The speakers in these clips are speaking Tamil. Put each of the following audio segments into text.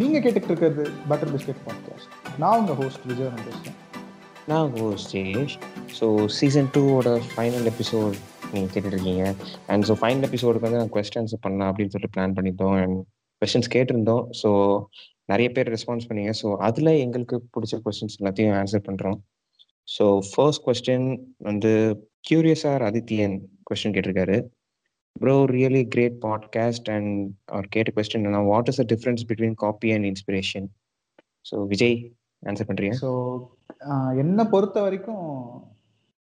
நீங்க கேட்டுட்டு இருக்கிறது பட்டர் பிஸ்கெட் பாட்காஸ்ட் நான் உங்க ஹோஸ்ட் விஜய் பேசுறேன் நான் ஹோஸ்ட் ஜெயேஷ். ஸோ சீசன் டூவோட ஃபைனல் எபிசோட் நீங்கள் கேட்டுட்ருக்கீங்க அண்ட் ஸோ ஃபைனல் எபிசோடுக்கு வந்து நான் கொஸ்டின்ஸ் பண்ணலாம் அப்படின்னு சொல்லிட்டு பிளான் பண்ணியிருந்தோம் அண்ட் கொஸ்டின்ஸ் கேட்டிருந்தோம். ஸோ நிறைய பேர் ரெஸ்பான்ஸ் பண்ணீங்க. ஸோ அதில் எங்களுக்கு பிடிச்ச கொஸ்டின்ஸ் எல்லாத்தையும் ஆன்சர் பண்ணுறோம் ஸோ ஃபர்ஸ்ட் கொஸ்டின் வந்து கியூரியஸ் ஆர் அதித்தியன் கொஸ்டின் கேட்டிருக்காரு. Bro really great podcast and அவர் கேட்ட கொஸ்டின் என்ன what is the difference between copy and inspiration so Vijay answer பண்ணுறீங்க ஸோ என்னை பொறுத்த வரைக்கும்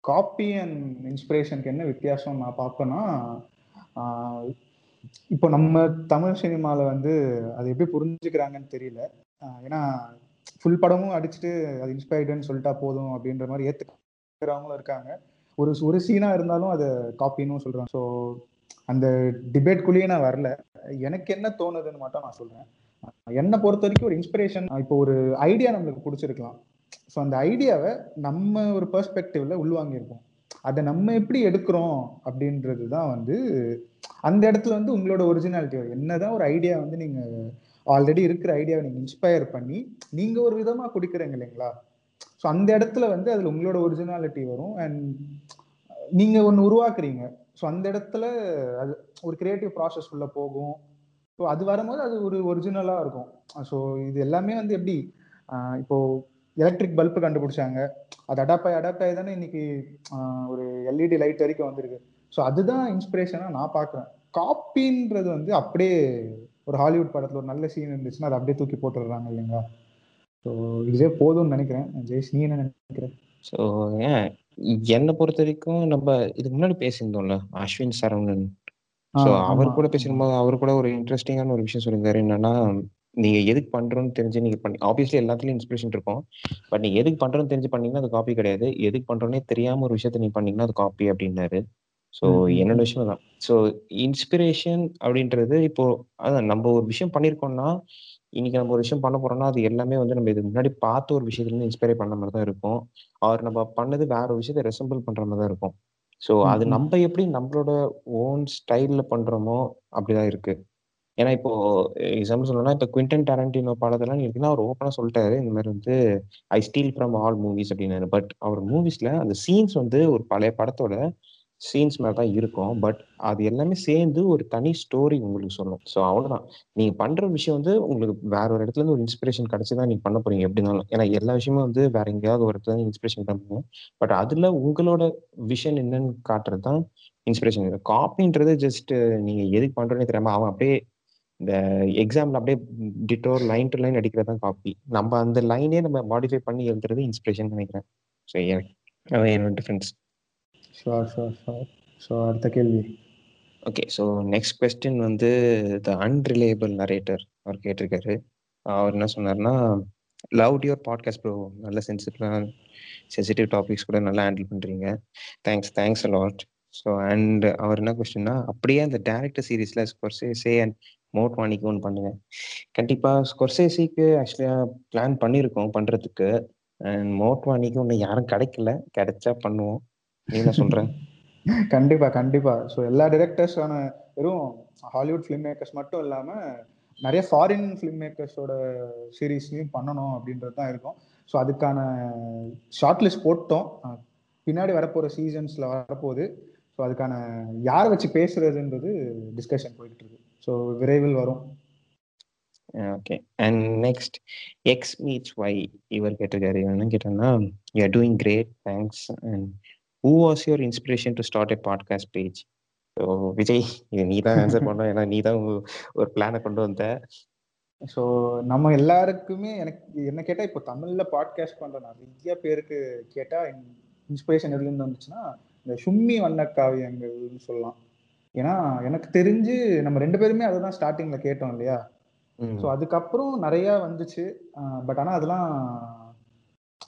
காப்பி அண்ட் இன்ஸ்பிரேஷனுக்கு என்ன வித்தியாசம் நான் பார்ப்பேன்னா இப்போ நம்ம தமிழ் சினிமாவில் வந்து அது எப்படி புரிஞ்சுக்கிறாங்கன்னு தெரியல. ஏன்னா ஃபுல் படமும் அடிச்சுட்டு அது இன்ஸ்பைர்டுன்னு சொல்லிட்டா போதும் அப்படின்ற மாதிரி ஏற்றுக்கிறவங்களும் இருக்காங்க. ஒரு ஒரு சீனாக இருந்தாலும் அதை காப்பின்னு சொல்கிறாங்க ஸோ அந்த டிபேட்குள்ளேயே நான் வரல. எனக்கு என்ன தோணுதுன்னு மட்டும் நான் சொல்கிறேன் என்னை பொறுத்த வரைக்கும் ஒரு இன்ஸ்பிரேஷன் இப்போ ஒரு ஐடியா நம்மளுக்கு பிடிச்சிருக்கலாம். ஸோ அந்த ஐடியாவை நம்ம ஒரு பெர்ஸ்பெக்டிவ்ல உள்வாங்கியிருப்போம். அதை நம்ம எப்படி எடுக்கிறோம் அப்படின்றது தான் வந்து அந்த இடத்துல வந்து உங்களோட ஒரிஜினாலிட்டி வரும். என்னதான் ஒரு ஐடியா வந்து நீங்க ஆல்ரெடி இருக்கிற ஐடியாவை நீங்க இன்ஸ்பயர் பண்ணி நீங்க ஒரு விதமா குடிக்கிறீங்க இல்லைங்களா? ஸோ அந்த இடத்துல வந்து அதுல உங்களோட ஒரிஜினாலிட்டி வரும். அண்ட் நீங்க ஒன்று உருவாக்குறீங்க. ஸோ அந்த இடத்துல அது ஒரு கிரியேட்டிவ் ப்ராசஸ் உள்ள போகும். ஸோ அது வரும்போது அது ஒரு ஒரிஜினலாக இருக்கும். ஸோ இது எல்லாமே வந்து எப்படி இப்போது இப்போ எலக்ட்ரிக் பல்பு கண்டுபிடிச்சாங்க. அது அடாப்ட் ஆகி அடாப்ட் ஆகி தானே இன்னைக்கு ஒரு எல்இடி லைட் வரைக்கும் வந்திருக்கு. ஸோ அதுதான் இன்ஸ்பிரேஷனாக நான் பார்க்குறேன். காப்பின்றது வந்து அப்படியே ஒரு ஹாலிவுட் படத்தில் ஒரு நல்ல சீன் இருந்துச்சுன்னா அதை அப்படியே தூக்கி போட்டுடுறாங்க இல்லைங்களா? ஸோ இதுவே போதும்னு நினைக்கிறேன். ஜெய்ஸ் நீ என்ன நினைக்கிறேன் ஸோ ஏன் என்னை பொறுத்த வரைக்கும் நம்ம இதுக்கு முன்னாடி பேசியிருந்தோம்ல அஸ்வின் சரவணன். ஸோ அவர் கூட பேசும்போது அவர் கூட ஒரு இன்ட்ரெஸ்டிங்கான ஒரு விஷயம் சொல்லியிருந்தாரு. என்னன்னா நீங்க எதுக்கு பண்றோம்னு தெரிஞ்சு நீங்க பண்ணி ஆப்வியஸ்லி எல்லாத்துலயும் இன்ஸ்பிரேஷன் இருக்கும். பட் நீங்க எதுக்கு பண்றோம்னு தெரிஞ்சு பண்ணீங்கன்னா அது காப்பி கிடையாது. எதுக்கு பண்றோன்னே தெரியாம ஒரு விஷயத்த நீங்க பண்ணீங்கன்னா அது காப்பி அப்படின்னாரு. ஸோ என்னோட விஷயம் தான் ஸோ இன்ஸ்பிரேஷன் அப்படின்றது இப்போ அதான் நம்ம ஒரு விஷயம் பண்ணியிருக்கோம்னா இன்னைக்கு நம்ம ஒரு விஷயம் பண்ண போறோம்னா அது எல்லாமே வந்து நம்ம இதுக்கு முன்னாடி பார்த்த ஒரு விஷயத்துல இருந்து இன்ஸ்பயர் பண்ண மாதிரி தான் இருக்கும். அவர் நம்ம பண்ணது வேற ஒரு விஷயத்த ரெசம்பிள் பண்ற மாதிரி தான் இருக்கும். ஸோ அது நம்ம எப்படி நம்மளோட ஓன் ஸ்டைல்ல பண்றோமோ அப்படிதான் இருக்கு. ஏன்னா இப்போ எக்ஸாம்பிள் சொல்லணும்னா இப்போ குவிண்டன் டேரண்டினோ படத்தெல்லாம் இருக்குன்னா அவர் ஓப்பனாக சொல்லிட்டாரு. இந்த மாதிரி வந்து I steal from all movies அப்படின்னாரு பட் அவர் மூவிஸ்ல அந்த சீன்ஸ் வந்து ஒரு பழைய படத்தோட சீன்ஸ் மாதிரி தான் இருக்கும். பட் அது எல்லாமே சேர்ந்து ஒரு தனி ஸ்டோரி உங்களுக்கு சொல்லும். ஸோ அவ்வளோதான் நீங்க பண்ற விஷயம் வந்து உங்களுக்கு வேற ஒரு இடத்துல இருந்து ஒரு இன்ஸ்பிரேஷன் கிடைச்சி தான் நீங்க பண்ண போறீங்க எப்படினாலும் ஏன்னா எல்லா விஷயமும் வந்து வேற எங்கேயாவது ஒரு இடத்துல இன்ஸ்பிரேஷன் பண்ணுவோம் பட் அதுல உங்களோட விஷன் என்னன்னு காட்டுறது தான் இன்ஸ்பிரேஷன் காப்பின்றது ஜஸ்ட் நீங்க எதுக்கு பண்றோன்னே தெரியாம அவன் அப்படியே இந்த எக்ஸாம்ல அப்படியே டிட்டோர் லைன் டு லைன் அடிக்கிறது தான் காப்பி நம்ம அந்த லைனே நம்ம மாடிஃபை பண்ணி எழுதுறது இன்ஸ்பிரேஷன் நினைக்கிறேன். ஸோ அதான் என்னோட difference sure sure sure so அடுத்த கேள்வி. ஓகே ஸோ நெக்ஸ்ட் கொஸ்டின் வந்து த அன்ரிலேபிள் நரேட்டர் அவர் கேட்டிருக்காரு. அவர் என்ன சொன்னார்னா லவ் யுவர் பாட்காஸ்ட் ப்ரோ நல்ல சென்சிட்டிவான சென்சிட்டிவ் டாபிக்ஸ் கூட நல்லா ஹேண்டில் பண்ணுறீங்க thanks thanks a lot so and அவர் என்ன கொஸ்டின்னா அப்படியே அந்த டேரக்டர் சீரீஸில் ஸ்கொர்சேசே அண்ட் மோட் வாணிக்கு ஒன்று பண்ணுங்க. கண்டிப்பாக ஸ்கொர்சேசிக்கு ஆக்சுவலியாக பிளான் பண்ணியிருக்கோம் பண்ணுறதுக்கு அண்ட் மோட் வாணிக்கு ஒன்று யாரும் கிடைக்கல. கிடைச்சா பண்ணுவோம். நீ என்ன சொல்கிறேன் கண்டிப்பா கண்டிப்பா. ஸோ எல்லா டிரெக்டர்ஸான வெறும் ஹாலிவுட் ஃபிலிம் மேக்கர்ஸ் மட்டும் இல்லாம நிறைய ஃபாரின் ஃபிலிம் மேக்கர்ஸோட சீரீஸ்லையும் பண்ணணும் அப்படின்றது தான் இருக்கும். ஸோ அதுக்கான ஷார்ட் லிஸ்ட் போட்டோம் பின்னாடி வரப்போகிற சீசன்ஸில் வரப்போகுது. ஸோ அதுக்கான யாரை வச்சு பேசுறதுன்றது டிஸ்கஷன் போயிட்டு இருக்கு. ஸோ விரைவில் வரும். Okay and next X meets Y இவர் கேட்டிருக்காரு. என்ன கேட்டோம்னா you are doing great thanks and who was your inspiration to start a podcast page so Vijay இது நீ தான் ஆன்சர் பண்ண ஏன்னா நீ தான் ஒரு பிளானை கொண்டு வந்த. ஸோ நம்ம எல்லாருக்குமே எனக்கு என்ன கேட்டால் இப்போ தமிழில் பாட்காஸ்ட் பண்ணுற நிறைய பேருக்கு கேட்டால் இன்ஸ்பிரேஷன் எதுலேருந்து வந்துச்சுன்னா இந்த சும்மி வண்ண காவியங்கள்னு சொல்லலாம். ஏன்னா எனக்கு தெரிஞ்சு நம்ம ரெண்டு பேருமே அதுதான் ஸ்டார்டிங்கில் கேட்டோம் இல்லையா? ஸோ அதுக்கப்புறம் நிறையா வந்துச்சு. பட் ஆனால் அதெல்லாம்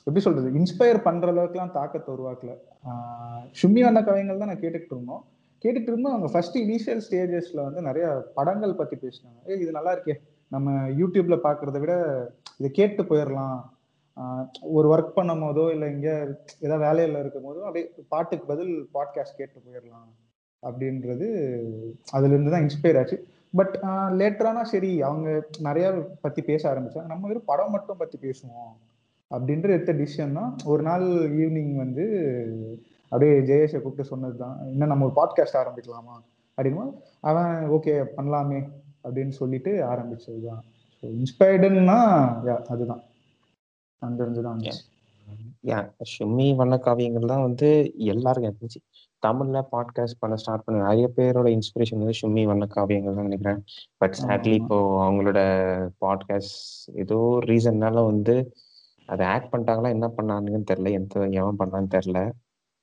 எப்படி சொல்றது? இன்ஸ்பயர் பண்ற அளவுக்குலாம் தாக்கத்தை உருவாக்கல. சும்மி வந்த கவிங்கள் தான் நான் கேட்டுக்கிட்டு இருந்தோம். கேட்டுட்டு இருந்தோம் அவங்க ஃபர்ஸ்ட் இனிஷியல் ஸ்டேஜஸ்ல வந்து நிறைய படங்கள் பத்தி பேசினாங்க. ஏ இது நல்லா இருக்கே. நம்ம யூடியூப்ல பாக்குறத விட இதை கேட்டு போயிடலாம் ஒரு ஒர்க் பண்ணும் போதோ இல்லை இங்க ஏதாவது வேலையில இருக்கும் போதோ அப்படியே பாட்டுக்கு பதில் பாட்காஸ்ட் கேட்டு போயிடலாம் அப்படின்றது அதுல இருந்து தான் இன்ஸ்பயர் ஆச்சு. பட் லேட்டரானா சரி அவங்க நிறைய பத்தி பேச ஆரம்பிச்சாங்க. நம்ம வெறும் படம் மட்டும் பத்தி பேசுவோம். அப்படின்ற எடுத்த டிசிஷன் தான். ஒரு நாள் ஈவினிங் வந்து அப்படியே ஜெயேஷை கூப்பிட்டு சொன்னது தான். இன்னும் நம்ம ஒரு பாட்காஸ்ட் ஆரம்பிக்கலாமா? அப்படின்னா அவன் ஓகே பண்ணலாமே அப்படின்னு சொல்லிட்டு ஆரம்பிச்சது தான். ஸோ இன்ஸ்பயர்டுன்னா அதுதான். அங்கிருந்து தான் ஷும்மி வண்ண காவியங்கள் தான் வந்து எல்லாருக்கும் இருந்துச்சு. தமிழ்ல பாட்காஸ்ட் பண்ண ஸ்டார்ட் பண்ண நிறைய பேரோட இன்ஸ்பிரேஷன் வந்து ஷும்மி வண்ண காவியங்கள் தான் நினைக்கிறேன். பட் சேட்லி இப்போ அவங்களோட பாட்காஸ்ட் ஏதோ ரீசன்னால வந்து அதை ஆக்ட் பண்ணிட்டாங்களா என்ன பண்ணானுங்கன்னு தெரில எந்த எவன் பண்ணான்னு தெரில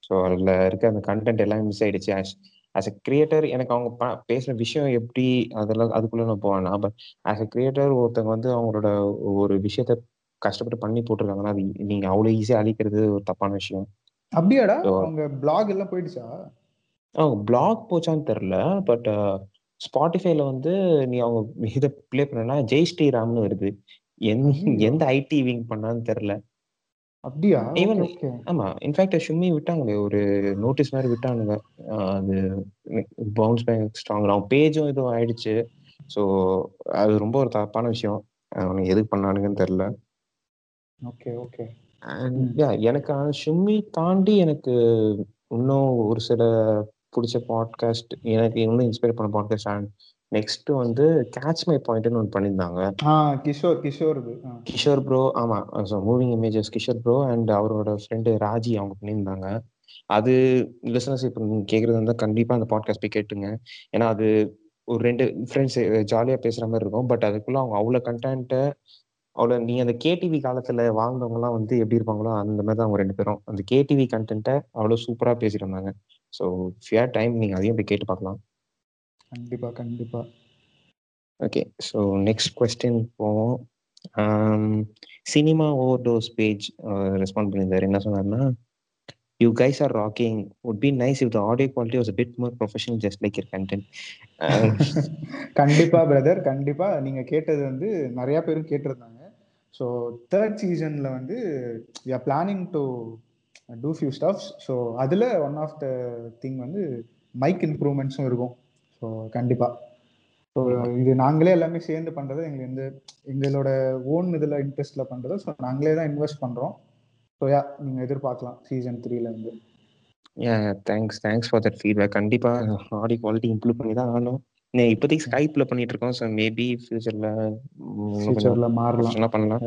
ஸோ அதில் இருக்க அந்த கண்டென்ட் எல்லாம் மிஸ் ஆயிடுச்சு. ஆஸ் ஆஸ் அ கிரியேட்டர் எனக்கு அவங்க ப பேசுகிற விஷயம் எப்படி அதெல்லாம் அதுக்குள்ளே நான் போவேன்னா பட் ஆஸ் அ கிரியேட்டர் ஒருத்தவங்க வந்து அவங்களோட ஒரு விஷயத்த கஷ்டப்பட்டு பண்ணி போட்டிருக்காங்கன்னா அது நீங்க அவ்வளவு ஈஸியா அழிக்கிறது ஒரு தப்பான விஷயம். அப்படியாடா? அவங்க பிளாக் எல்லாம் போயிடுச்சா? அவங்க பிளாக் போச்சான்னு தெரில பட் ஸ்பாட்டிஃபைல வந்து நீ அவங்க இதை ப்ளே பண்ணனா ஜெய் ஸ்ரீராம்னு வருது. எந்த ஐடி விங் பண்ணான்னு தெரில அப்படியா? ஈவன் ஆமா இன்ஃபேக்ட் ஷும்மி விட்டாங்களே ஒரு நோட்டீஸ் மாதிரி விட்டானுங்க. அது பவுன்ஸ் பேக் ஸ்ட்ராங் அவங்க பேஜும் இதுவும் ஆயிடுச்சு. ஸோ அது ரொம்ப ஒரு தப்பான விஷயம். அவனுக்கு எதுக்கு பண்ணானுங்கன்னு தெரில ஓகே ஓகே. எனக்கு ஷும்மி தாண்டி எனக்கு இன்னும் ஒரு சில பிடிச்ச பாட்காஸ்ட் எனக்கு இன்னும் இன்ஸ்பயர் பண்ண பாட்காஸ்ட் நெக்ஸ்ட் வந்து கேட்ச் மை பாயிண்ட்னு ஒன்று பண்ணியிருந்தாங்க கிஷோர் கிஷோர் கிஷோர் ப்ரோ ஆமா. So moving images Kishore bro and அவரோட ஃப்ரெண்டு ராஜி அவங்க பண்ணியிருந்தாங்க. அது லிசனர்ஸ் இப்போ கேட்குறது இருந்தால் கண்டிப்பாக அந்த பாட்காஸ்ட் போய் கேட்டுங்க. ஏன்னா அது ஒரு ரெண்டு ஃப்ரெண்ட்ஸ் ஜாலியாக பேசுகிற மாதிரி இருக்கும். பட் அதுக்குள்ளே அவங்க அவ்வளோ கண்டென்ட்டை அவ்வளோ நீ அந்த கேடிவி காலத்துல வாங்கினவங்கலாம் வந்து எப்படி இருப்பாங்களோ அந்த மாதிரி தான் அவங்க ரெண்டு பேரும். அந்த கேடிவி கண்டென்ட்டை அவ்வளோ சூப்பரா பேசிட்டு இருந்தாங்க. ஸோ ஃபியர் டைம் நீங்க அதையும் போய் கேட்டு பார்க்கலாம். கண்டிப்பா கண்டிப்பா. ஓகே ஸோ நெக்ஸ்ட் கொஸ்டின் போவோம். Cinema over dose page respond பண்ணியிருந்தாரு. என்ன சொன்னார்னா you guys are rocking would be nice if the audio quality was bit more professional just like your content கண்டிப்பா பிரதர் கண்டிப்பா. நீங்க கேட்டது வந்து நிறைய பேரும் கேட்டிருந்தாங்க. ஸோ தேர்ட் சீசன்ல வந்து we are planning to do few stuffs so அதில் ஒன் ஆஃப் த திங் வந்து மைக் இம்ப்ரூவ்மெண்ட்ஸும் இருக்கும். ஸோ கண்டிப்பாக ஸோ இது நாங்களே எல்லாமே சேர்ந்து பண்ணுறது எங்களுக்கு இந்த எங்களோட ஓன் இதில் இன்ட்ரெஸ்ட்டில் பண்ணுறது ஸோ நாங்களே தான் இன்வெஸ்ட் பண்ணுறோம் ஸோ யா நீங்கள் எதிர்பார்க்கலாம் season த்ரீலேருந்து thanks thanks for that feedback கண்டிப்பாக ஆடியோ குவாலிட்டி இம்ப்ரூவ் பண்ணி தான் ஆகணும். இப்போதைக்கு ஸ்கைப்ல பண்ணிட்டு இருக்கோம். ஸோ மேபி ஃபியூச்சர்ல ஃபியூச்சர்ல மாறலாம். பண்ணலாம்.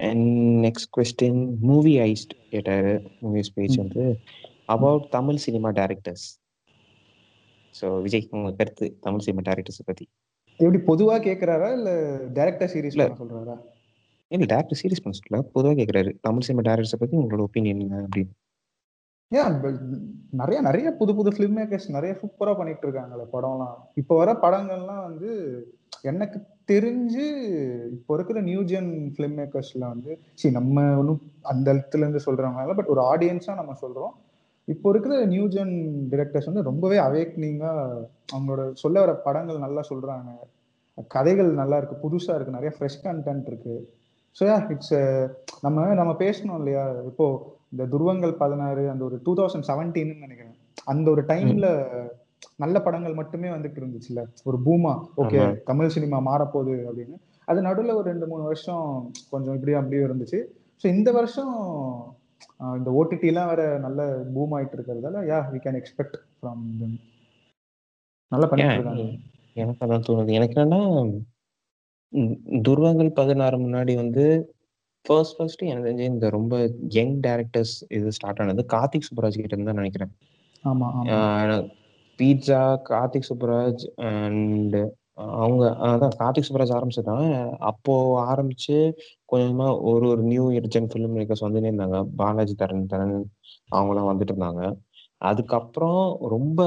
அண்ட் நெக்ஸ்ட் கொஸ்டின் மூவி ஐஸ்ட் கேட்டாரு. மூவிஸ் பேஜ் வந்து about Tamil cinema directors so Vijay உங்க கருத்து தமிழ் சினிமா டைரக்டர்ஸ் பத்தி. எப்படி பொதுவா கேக்குறாரா இல்ல டைரக்டர் சீரிஸ் சொல்றாரா? இல்ல டேரக்டர் சீரிஸ் பண்ண சொல்லல பொதுவாக கேட்குறாரு தமிழ் சினிமா டேரக்டர்ஸை பத்தி உங்களோட ஒப்பீனியன் என்ன அப்படின்னு? ஏன் நிறைய நிறைய புது புது ஃபிலிம் மேக்கர்ஸ் நிறைய சூப்பரா பண்ணிட்டு இருக்காங்களே படம்லாம். இப்போ வர படங்கள்லாம் வந்து எனக்கு தெரிஞ்சு இப்போ இருக்கிற நியூ ஜென் ஃபிலிம் மேக்கர்ஸ்ல வந்து சரி நம்ம ஒன்றும் அந்த இடத்துல இருந்து சொல்றவங்க பட் ஒரு ஆடியன்ஸா நம்ம சொல்றோம். இப்போ இருக்கிற நியூ ஜென் டிரெக்டர்ஸ் வந்து ரொம்பவே அவேக்னிங்கா அவங்களோட சொல்ல வர படங்கள் நல்லா சொல்றாங்க. கதைகள் நல்லா இருக்கு புதுசா இருக்கு நிறைய ஃப்ரெஷ் கண்டென்ட் இருக்கு. ஸோ யா இட்ஸ் நம்ம நம்ம பேசணும் இல்லையா? இப்போ இந்த துருவங்கள் பதினாறு அந்த ஒரு டூ தௌசண்ட் செவன்டீன்னு நினைக்கிறேன். அந்த ஒரு டைம்ல நல்ல படங்கள் மட்டுமே வந்துட்டு இருந்துச்சுல்ல? ஒரு பூமா ஓகே தமிழ் சினிமா மாறப்போகுது அப்படின்னு. அது நடுவில் ஒரு ரெண்டு மூணு வருஷம் கொஞ்சம் இப்படி அப்படியே இருந்துச்சு. ஸோ இந்த வருஷம் இந்த ஓடிடிலாம் வேற நல்ல பூம் ஆயிட்டு இருக்கிறதால yeah we can expect from நல்லா பண்ணிட்டு எனக்கு அதான் தோணுது. எனக்கு என்னன்னா துருவங்கள் பதினாறு முன்னாடி வந்து ஃபர்ஸ்ட் ஃபர்ஸ்ட் எனக்கு தெரிஞ்சு இந்த ரொம்ப யங் டேரக்டர்ஸ் இது ஸ்டார்ட் ஆனது கார்த்திக் சுப்ராஜ் கிட்ட இருந்து தான் நினைக்கிறேன். ஆமா பீட்சா கார்த்திக் சுப்ராஜ் அண்ட் அவங்க அதான் கார்த்திக் சுப்ராஜ் ஆரம்பிச்சதான் அப்போ ஆரம்பிச்சு கொஞ்சமா ஒரு ஒரு நியூ ஜென் ஃபிலிம் மேக்கர்ஸ் வந்துனே இருந்தாங்க பாலாஜி தரன் தரன் அவங்களாம் வந்துட்டு இருந்தாங்க. அதுக்கப்புறம் ரொம்ப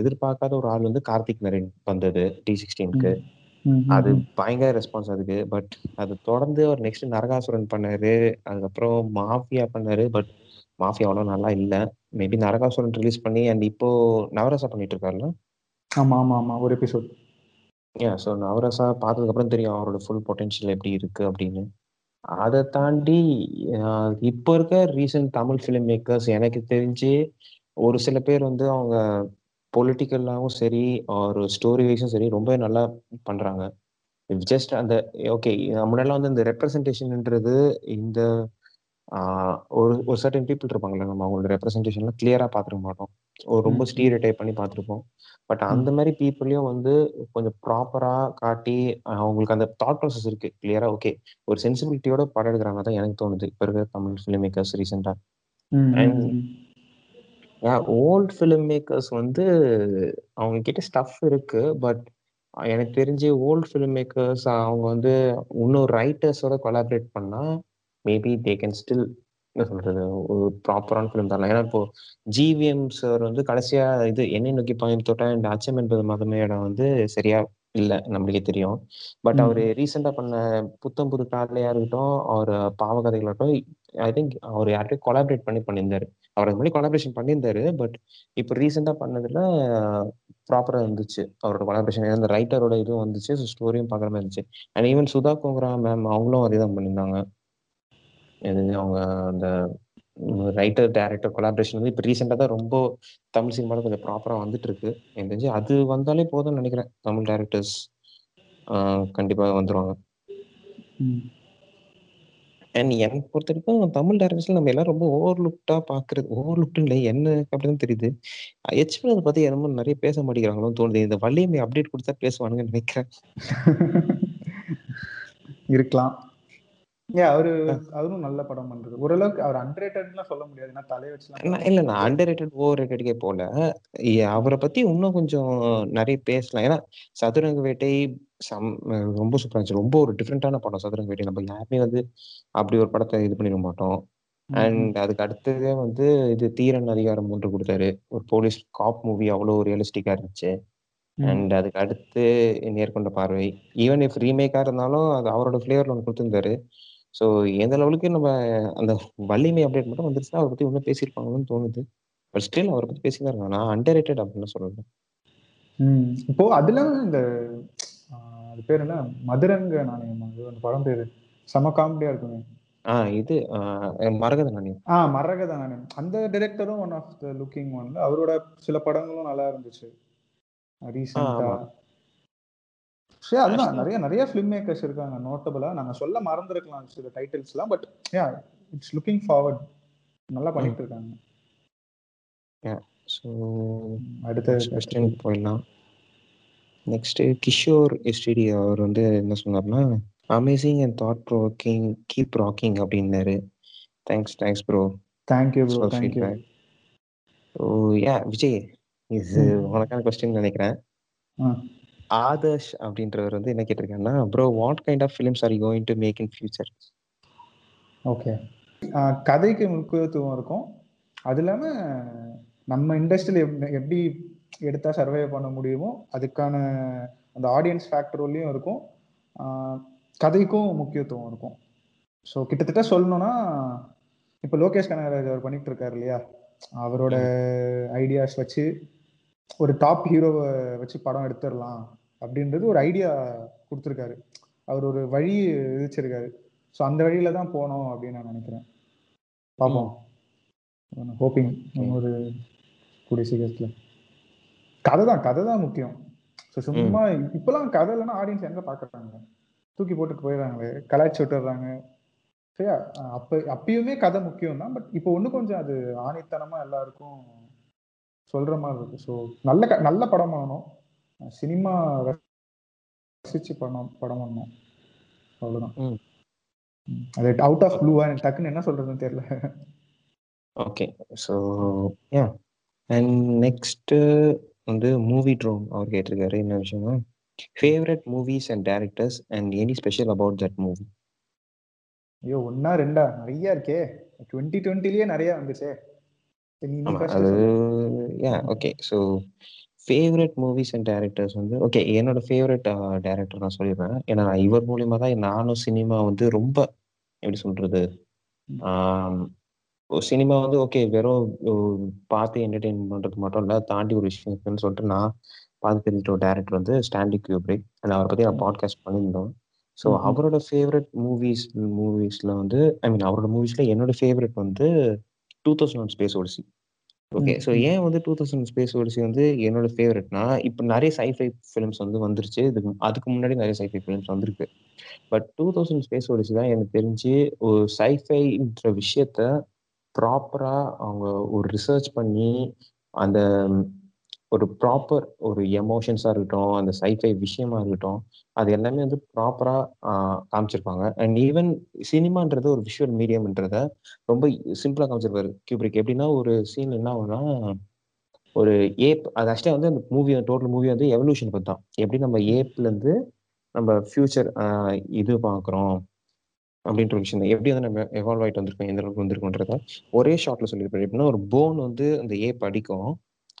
எதிர்பார்க்காத ஒரு ஆள் வந்து கார்த்திக் நரேன் வந்தது டி சிக்ஸ்டீனுக்கு அது பயங்கர ரெஸ்பான்ஸ் அதுக்கு. பட் அது தொடர்ந்து அவர் நெக்ஸ்ட் நரகாசுரன் பண்ணாரு. அதுக்கப்புறம் மாஃபியா பண்ணாரு. பட் மாஃபியா அவ்வளோ நல்லா இல்லை. மேபி நரகாசுரன் ரிலீஸ் பண்ணி அண்ட் இப்போ நவரசா பண்ணிட்டு இருக்காருல்ல? ஆமா ஆமா ஆமா. ஒரு எபிசோட் யா ஸோ நவரசா பார்த்ததுக்கப்புறம் தெரியும் அவரோட ஃபுல் பொட்டென்ஷியல் எப்படி இருக்கு அப்படின்னு. அதை தாண்டி இப்போ இருக்க ரீசன்ட் தமிழ் ஃபிலிம் மேக்கர்ஸ் எனக்கு தெரிஞ்சு ஒரு சில பேர் வந்து அவங்க பொலிட்டிக்கலாகவும் சரி, ஒரு ஸ்டோரி வைஸும் சரி ரொம்ப நல்லா பண்ணுறாங்க ஜஸ்ட் அந்த ஓகே முன்னாடிலாம் வந்து இந்த ரெப்ரசன்டேஷன்ன்றது இந்த ஒரு ஒரு சர்டன் பீப்பிள் இருப்பாங்கல்ல, நம்ம அவங்களோட ரெப்ரசன்டேஷன்லாம் கிளியரா பார்த்துருக்க மாட்டோம். ஒரு ரொம்ப ம். ஸ்டீரியோடைப் பண்ணி பார்த்துருப்போம். பட். அந்த மாரி பீப்பிளையும் வந்து கொஞ்சம் ப்ராப்பரா காட்டி, அவங்களுக்கு அந்த தாட் ப்ராசஸ் இருக்கு. கிளியரா ஓகே. ஒரு சென்சிபிலிட்டியோட படம் எடுக்குறாங்க தான் எனக்கு தோணுது. இப்ப இருக்கிற Tamil film makers. Yeah old film makers வந்து அவங்க கிட்ட ஸ்டஃப் இருக்கு. பட் எனக்கு தெரிஞ்சு ஓல்ட் ஃபில்ம் மேக்கர்ஸ் அவங்க வந்து இன்னும் ரைட்டர்ஸோட கொலாபரேட் பண்ணா, மேபி தே கேன் ஸ்டில் என்ன சொல்றது? ஒரு ப்ராப்பரான ஃபிலிம் தரலாம். ஏன்னா இப்போ ஜிவிஎம் சார் வந்து கடைசியா இது "என்னை நோக்கி பாயும் தோட்டா" அண்ட் "அச்சம் என்பது மதமே" இடம் வந்து சரியா இல்ல. நம்மளுக்கே தெரியும். பட் அவரு ம். ரீசென்ட்டா பண்ண புத்தம் புது காதலையா இருக்கட்டும், ஒரு பாவகதைகளாகட்டும், ஐ திங்க் அவரு யார்ட்டயோ கொலாபரேட் பண்ணி பண்ணியிருந்தாரு. அவர் அதுக்கு முன்னாடி கொலாபரேஷன் பண்ணியிருந்தாரு. பட் இப்ப ரீசென்ட்டா பண்ணதுல ப்ராப்பரா இருந்துச்சு. அவரோட கொலாபரேஷன். அந்த ரைட்டரோட இதுவும் வந்துச்சு. ஸ்டோரியும் பார்க்குற மாரி இருந்துச்சு. And even Sudha Kongara ma'am அவங்களும் அதே தான் பண்ணியிருந்தாங்க. எது அவங்க அந்த ரைட்டர், டைரக்டர் கொலாபரேஷன் வந்து இப்ப ரீசென்ட்டா தான் ரொம்ப தமிழ் சினிமால கொஞ்சம் ப்ராப்பரா வந்துட்டு இருக்கு. எனக்கு தெரிஞ்சு அது வந்தாலே போதும்னு நெனைக்கிறேன். தமிழ் டைரக்டர்ஸ் ஆ கண்டிப்பா வந்துருவாங்க. ம். அண்ட் எனக்கு பொறுத்தவரைக்கும் தமிழ் டைரக்டர்ஸ்ல நம்ம எல்லாரும் ரொம்ப ஓவர் லுக்டா பார்க்குறது ஓவர் லுக்டுன்னு இல்ல. எனக்கு அப்படிதான் தெரியுது. எச் வினோத பத்தி என்னமோ நெறைய பேச மாட்டேங்கிறாங்களோன்னு தோணுது. இந்த வலிமை அப்டேட் குடுத்தா பேசுவானுங்கன்னு நெனைக்கிறேன். இருக்கலாம். ஏன் அவரு. அவரும் நல்ல படம் பண்றது. ஓரளவுக்கு அவர் அண்டர் ரேட்டட்ன்லாம் சொல்ல முடியாது. ஏன்னா தலைய வச்சுலாம் இல்ல நான் முடியாது. அண்டர் ரேட்டட், ஓவர் ரேட்டடுக்கே போல. அவர பத்தி இன்னும் கொஞ்சம் நெறைய பேசலாம். ஏன்னா சதுரங்க வேட்டை சம் ரொம்ப சூப்பரா இருந்துச்சு. ரொம்ப ஒரு டிஃபரண்டான படம் சதுரங்க வேட்டை. நம்ம யாருமே வந்து அப்படி ஒரு படத்த இது பண்ணியிருக்க மாட்டோம். அண்ட் அதுக்கு அடுத்ததே வந்து இது தீரன் அதிகாரம் 3 குடுத்தாரு. ஒரு போலீஸ் காப் மூவி அவ்வளோ ரியலிஸ்டிக்கா இருந்துச்சு. அண்ட் அதுக்கு அடுத்து நேர்கொண்ட பார்வை. ஈவன் இஃப் ரீமேக்கா இருந்தாலும் அது அவரோட ஃப்ளேவர்ல ஒண்ணு குடுத்திருந்தாரு. ஸோ எந்த லெவலுக்கு நம்ம அந்த வலிமை அப்டேட் மட்டும் வந்துருச்சுன்னா, அவர பத்தி இன்னும் பேசியிருப்பாங்களோன்னு தோணுது. பட் ஸ்டில் அவர பத்தி பேசி தான் இருக்காங்க. நான் அண்டர் ரேட்டட் அப்படின்னு சொல்லல. ம். இப்போ அதுல இந்த அது பேர் என்ன? மதுரங்க நாணயமா? அந்த படம் பேரு. செம காமெடியா இருக்குமே. ஆ இது மரகத நாணயம். ஆ மரகத நாணயம். அந்த டைரக்டரும் one of the looking one. அவரோட சில படங்களும் நல்லா இருந்துச்சு. ஆமா. சரி அதுதான் நெறைய நெறைய ஃபிலிம் மேக்கர்ஸ் இருக்காங்க நோட்டபிளா. நாங்க சொல்ல மறந்திருக்கலாம் சில டைட்டில்ஸ்லாம். But yeah it's looking forward. நல்லா ம். பண்ணிட்டு இருக்காங்க. யா. ஸோ. அடுத்த நெக்ஸ்ட் அடுத்த கொஸ்டின் கேள்வி. போயிடலாம். நெக்ஸ்ட்டு கிஷோர் எஸ்டிடி அவர் வந்து என்ன சொன்னார்ன்னா, "amazing and thought provoking keep rocking" அப்படின்னாரு. Thanks thanks bro. Thank you bro. Feedback. So yeah Vijay இது ம். உனக்கான கொஸ்டின் நெனைக்கிறேன். ஆதர்ஷ் அப்படின்றவர் வந்து என்ன கேட்டிருக்காருன்னா, "bro what kind of films are going to make in future?" Okay. கதைக்கு முக்கியத்துவம் இருக்கும். அது இல்லாம நம்ம இண்டஸ்ட்ரியில எப் எப்படி எடுத்தா சர்வைவ் பண்ண முடியுமோ, அதுக்கான அந்த ஆடியன்ஸ் ஃபேக்டர்லயும் இருக்கும். கதைக்கும் முக்கியத்துவம் இருக்கும். ஸோ கிட்டத்தட்ட சொல்லணும்னா, இப்ப லோகேஷ் கனகராஜ் அவர் பண்ணிட்டு இருக்காரு இல்லையா? அவரோட. ஐடியாஸ் வச்சு ஒரு டாப் ஹீரோவ வச்சு படம் எடுத்துறலாம் அப்படின்றது ஒரு ஐடியா குடுத்திருக்காரு. அவர் ஒரு வழி விதிச்சிருக்காரு. ஸோ அந்த வழியில தான் போணும் அப்படின்னு நான் நெனைக்கிறேன். பார்ப்போம். ஹோப்பிங். இன்னொரு கூடிய சீக்கிரத்துல. கதை தான் கதை தான் முக்கியம். ஸோ. சும்மா இப்பலாம் கதை இல்லன்னா ஆடியன்ஸ் எங்க பார்க்குறாங்க? தூக்கி போட்டுட்டு போயிடுறாங்களே. கலாய்ச்சு விட்டுர்றாங்க. சரியா? அப்ப அப்பயுமே கதை முக்கியம் தான். பட் இப்போ இன்னும் கொஞ்சம் அது ஆணித்தனமா எல்லாருக்கும் சொல்ற மாரி இருக்கு. ஸோ நல்ல க நல்ல படம் பண்ணணும். சினிமா ரசிச்சு படம் படம் பண்ணணும். அவ்வளோதான். அது அவுட் ஆஃப் ப்ளூவா எனக்கு டக்குன்னு என்ன சொல்றதுன்னு தெரியல. Okay. So yeah and next வந்து மூவி ட்ரோன் அவர் கேட்டிருக்காரு. என்ன விஷயம்னா, "favourite movies and directors and any special about that movie?" ஐயோ! 1ஆ 2ஆ நெறைய இருக்கே. 2020லயே நெறைய வந்துச்சே. அது. Yeah okay. So favourite movies and directors வந்து ஓகே என்னோட ஃபேவரைட் டைரக்டர் நான் சொல்லிடுறேன். ஏன்னா இவர் மூலியமா தான் நானும் சினிமா வந்து ரொம்ப எப்படி சொல்றது? சினிமா வந்து ஓகே வெறும் பார்த்து என்டர்டெயின் பண்றது மட்டும் இல்ல. தாண்டி ஒரு விஷயம் இருக்குன்னு சொல்லிட்டு நான் பார்த்து தெரிஞ்சுட்ட ஒரு டைரக்டர் வந்து ஸ்டான்லி கியூப்ரிக். அண்ட் அவர பத்தி நான். பாட்காஸ்ட் பண்ணியிருந்தோம். ஸோ. அவரோட ஃபேவரைட் மூவிஸ் மூவிஸ்ல வந்து ஐ மீன் அவரோட மூவிஸ்ல என்னோட ஃபேவரைட் வந்து 2001 ஸ்பேஸ் ஓடிசி. ஓகே. ஸோ. ஏன் வந்து 2000 ஸ்பேஸ் ஓடிசி வந்து என்னோட ஃபேவரைட்னா, இப்ப நெறைய சைஃபை ஃபிலிம்ஸ் வந்து வந்துருச்சு. இதுக்கு அதுக்கு முன்னாடி நெறைய சைஃபை ஃபிலிம்ஸ் வந்திருக்கு. பட் 2000 ஸ்பேஸ் ஓடிசி தான் எனக்கு தெரிஞ்சு ஒரு சைஃபைன்ற விஷயத்த ப்ராப்பரா அவங்க ஒரு ரிசர்ச் பண்ணி, அந்த ஒரு ப்ராப்பர் ஒரு எமோஷன்ஸாக இருக்கட்டும், அந்த சைஃபை விஷயமா இருக்கட்டும், அது எல்லாமே வந்து ப்ராப்பராக காமிச்சிருப்பாங்க. அண்ட் ஈவன் சினிமான்றது ஒரு விஷுவல் மீடியம்ன்றத ரொம்ப சிம்பிளாக காமிச்சிருப்பாரு கியூப்ரிக். எப்படின்னா, ஒரு சீன் என்ன ஆகும்னா, ஒரு ஏப் அது ஆக்சுவலாக வந்து அந்த மூவி டோட்டல் மூவி வந்து எவல்யூஷன் பத்தி தான். எப்படி நம்ம ஏப்லேருந்து நம்ம ஃபியூச்சர் இது பார்க்குறோம். அப்படின்ற ஒரு விஷயம் எப்படி வந்து நம்ம எவால்வ் ஆகிட்டு வந்திருக்கோம், எந்த அளவுக்கு வந்திருக்கோன்றத ஒரே ஷார்ட்ல சொல்லியிருப்பாரு. எப்படின்னா, ஒரு போன் வந்து அந்த ஏப் அடிக்கும்.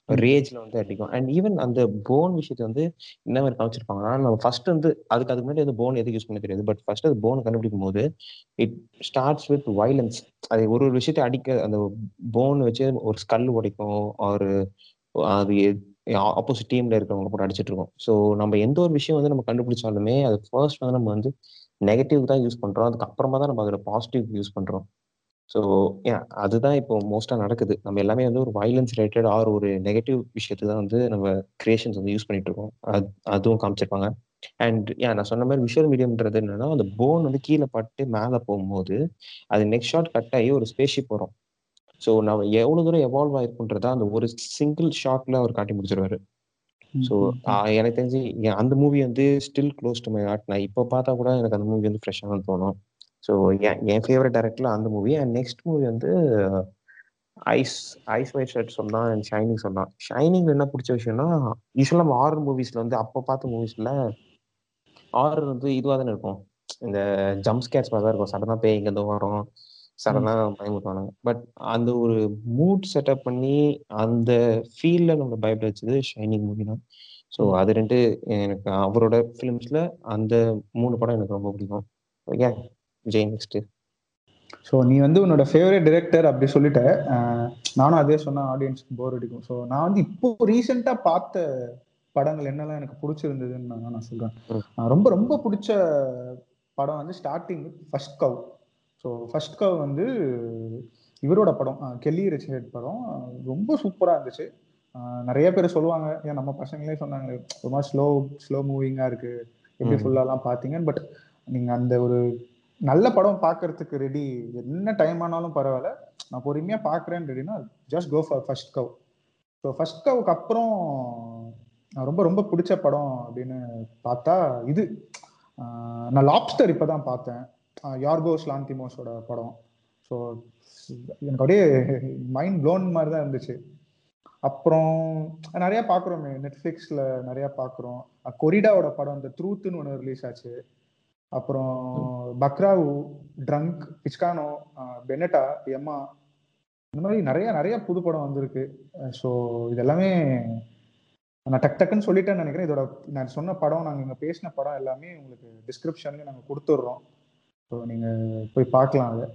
ரேஜ்ல வந்து அடிக்கும். அண்ட் ஈவன் அந்த போன் விஷயத்த வந்து என்ன மாரி காமிச்சிருப்பாங்கன்னா, நம்ம ஃபர்ஸ்ட் வந்து அதுக்கு அதுக்கு முன்னாடி வந்து போன் எதுக்கு யூஸ் பண்ண தெரியாது. பட் ஃபர்ஸ்ட் அது போன கண்டுபிடிக்கும்போது, இட் ஸ்டார்ட்ஸ் வித் வயலன்ஸ். அது ஒரு ஒரு விஷயத்த அடிக்க அந்த போன் வச்சு ஒரு ஸ்கல் உடைக்கும். ஒரு அது ஆப்போசிட் டீம்ல இருக்கிறவங்கள போட்டு அடிச்சிட்டு இருக்கும். ஸோ நம்ம எந்த ஒரு விஷயம் வந்து நம்ம கண்டுபிடிச்சாலுமே, அது ஃபர்ஸ்ட் வந்து நம்ம வந்து நெகட்டிவ் தான் யூஸ் பண்றோம். அதுக்கு அப்புறமா தான் நம்ம அதோட பாசிட்டிவ் யூஸ் பண்றோம். ஸோ அதுதான் இப்போ மோஸ்ட்டா நடக்குது. நம்ம எல்லாமே வந்து ஒரு வயலன்ஸ் ரிலேட்டட் ஆர் ஒரு நெகட்டிவ் விஷயத்த தான் வந்து நம்ம கிரியேஷன்ஸ் வந்து யூஸ் பண்ணிட்டு இருக்கோம். அது அதுவும் காமிச்சிருப்பாங்க. அண்ட் யா நான் சொன்ன மாரி விஷுவல் மீடியம்ன்றது என்னன்னா, அந்த போன் வந்து கீழ பட்டு மேல போகும்போது, அது நெக்ஸ்ட் ஷாட் கட் ஆகி ஒரு ஸ்பேஸ் ஷிப் வரும். ஸோ நம்ம எவ்வளோ தூரம் எவால்வ் ஆயிருக்குன்றத அந்த ஒரு சிங்கிள் ஷாட்ல அவர் காட்டி முடிச்சிருவாரு. ஸோ. எனக்கு தெரிஞ்சு அந்த மூவி வந்து still close to my heart. நான் இப்ப பார்த்தா கூட எனக்கு அந்த மூவி வந்து ஃப்ரெஷ்ஷா தான் தோணும். ஸோ என் என் ஃபேவரைட் டைரக்டர்ல அந்த மூவி. அண்ட் நெக்ஸ்ட் மூவி வந்து ஐஸ் ஐஸ் ஒயிட் ஷர்ட் சொல்லலாம். அண்ட் ஷைனிங் சொல்லலாம். ஷைனிங்ல என்ன புடிச்ச விஷயம்னா, யூசுவலா நம்ம ஹாரர் மூவிஸ்ல வந்து அப்ப பார்த்த மூவிஸ்ல ஹாரர் வந்து இதுவா தானே இருக்கும். இந்த ஜம்ப் ஸ்கேர்ஸ் மாரி தான் இருக்கும். சடனா பேய் இங்கேருந்து வரும். ம். சடனா பயமுறுத்துவானுங்க. பட் அந்த ஒரு மூட் செட்டப் பண்ணி, அந்த ஃபீல்ல நம்மள பயப்பட வச்சது ஷைனிங் மூவி தான். ஸோ. அது 2 எனக்கு அவரோட ஃபிலிம்ஸ்ல அந்த 3 படம் எனக்கு ரொம்ப பிடிக்கும். யா விஜய் நெக்ஸ்ட்டு. ஸோ நீ வந்து உன்னோட ஃபேவரைட் டைரக்டர் அப்படி சொல்லிட்ட. நானும் அதே சொன்னா ஆடியன்ஸ்க்கு போர் அடிக்கும். ஸோ நான் வந்து இப்போ ரீசென்ட்டா பார்த்த படங்கள் என்னலாம் எனக்கு புடிச்சிருந்ததுன்னு நான் நான். அ ரொம்ப ரொம்ப புடிச்ச படம் வந்து starting first cow. So first cow வந்து இவரோட படம். கெல்லி ரிச்சர்ட் படம். ரொம்ப சூப்பரா இருந்துச்சு. நெறைய பேர் சொல்லுவாங்க. ஏன் நம்ம பசங்களே சொன்னாங்களே, ஒரு ஸ்லோ ஸ்லோ மூவிங்கா இருக்கு. எப்படி. ஃபுல்லாலாம் பார்த்தீங்கன்னு. பட் நீங்க அந்த ஒரு நல்ல படம் பார்க்கறதுக்கு ரெடி. என்ன டைம் ஆனாலும் பரவாயில்ல நான் பொறுமையா பார்க்குறேன்னு ரெடினா, just go for first cow. So first கவுக்கு அப்புறம் ரொம்ப ரொம்ப பிடிச்ச படம் அப்படின்னு பார்த்தா, இது நான் லாப்ஸ்டர் இப்போதான் பார்த்தேன். யார்கோஸ் லாந்திமோஸோட படம். ஸோ எனக்கு அப்படியே மைண்ட் ப்ளோன் மாதிரி தான் இருந்துச்சு. அப்புறம் நிறையா பார்க்குறோமே. நெட்ஃப்ளிக்ஸில் நிறையா பார்க்குறோம். கொரிடாவோட படம் இந்த த்ரூத்துன்னு ஒன்று ரிலீஸ் ஆச்சு. அப்புறம் பக்ராவு, ட்ரங்க், பிச்கானோ, பெனட்டா, எம்மா இந்த மாதிரி நிறைய நிறைய புது படம் வந்திருக்கு. ஸோ இதெல்லாமே நான் டக் டக்குன்னு சொல்லிட்டேன்னு நினைக்கிறேன். இதோட நான் சொன்ன படம், நாங்கள் இங்கே பேசின படம் எல்லாமே உங்களுக்கு டிஸ்கிரிப்ஷன்ல நாங்கள் கொடுத்துட்றோம். ஸோ நீங்கள் போய் பார்க்கலாம் அதை.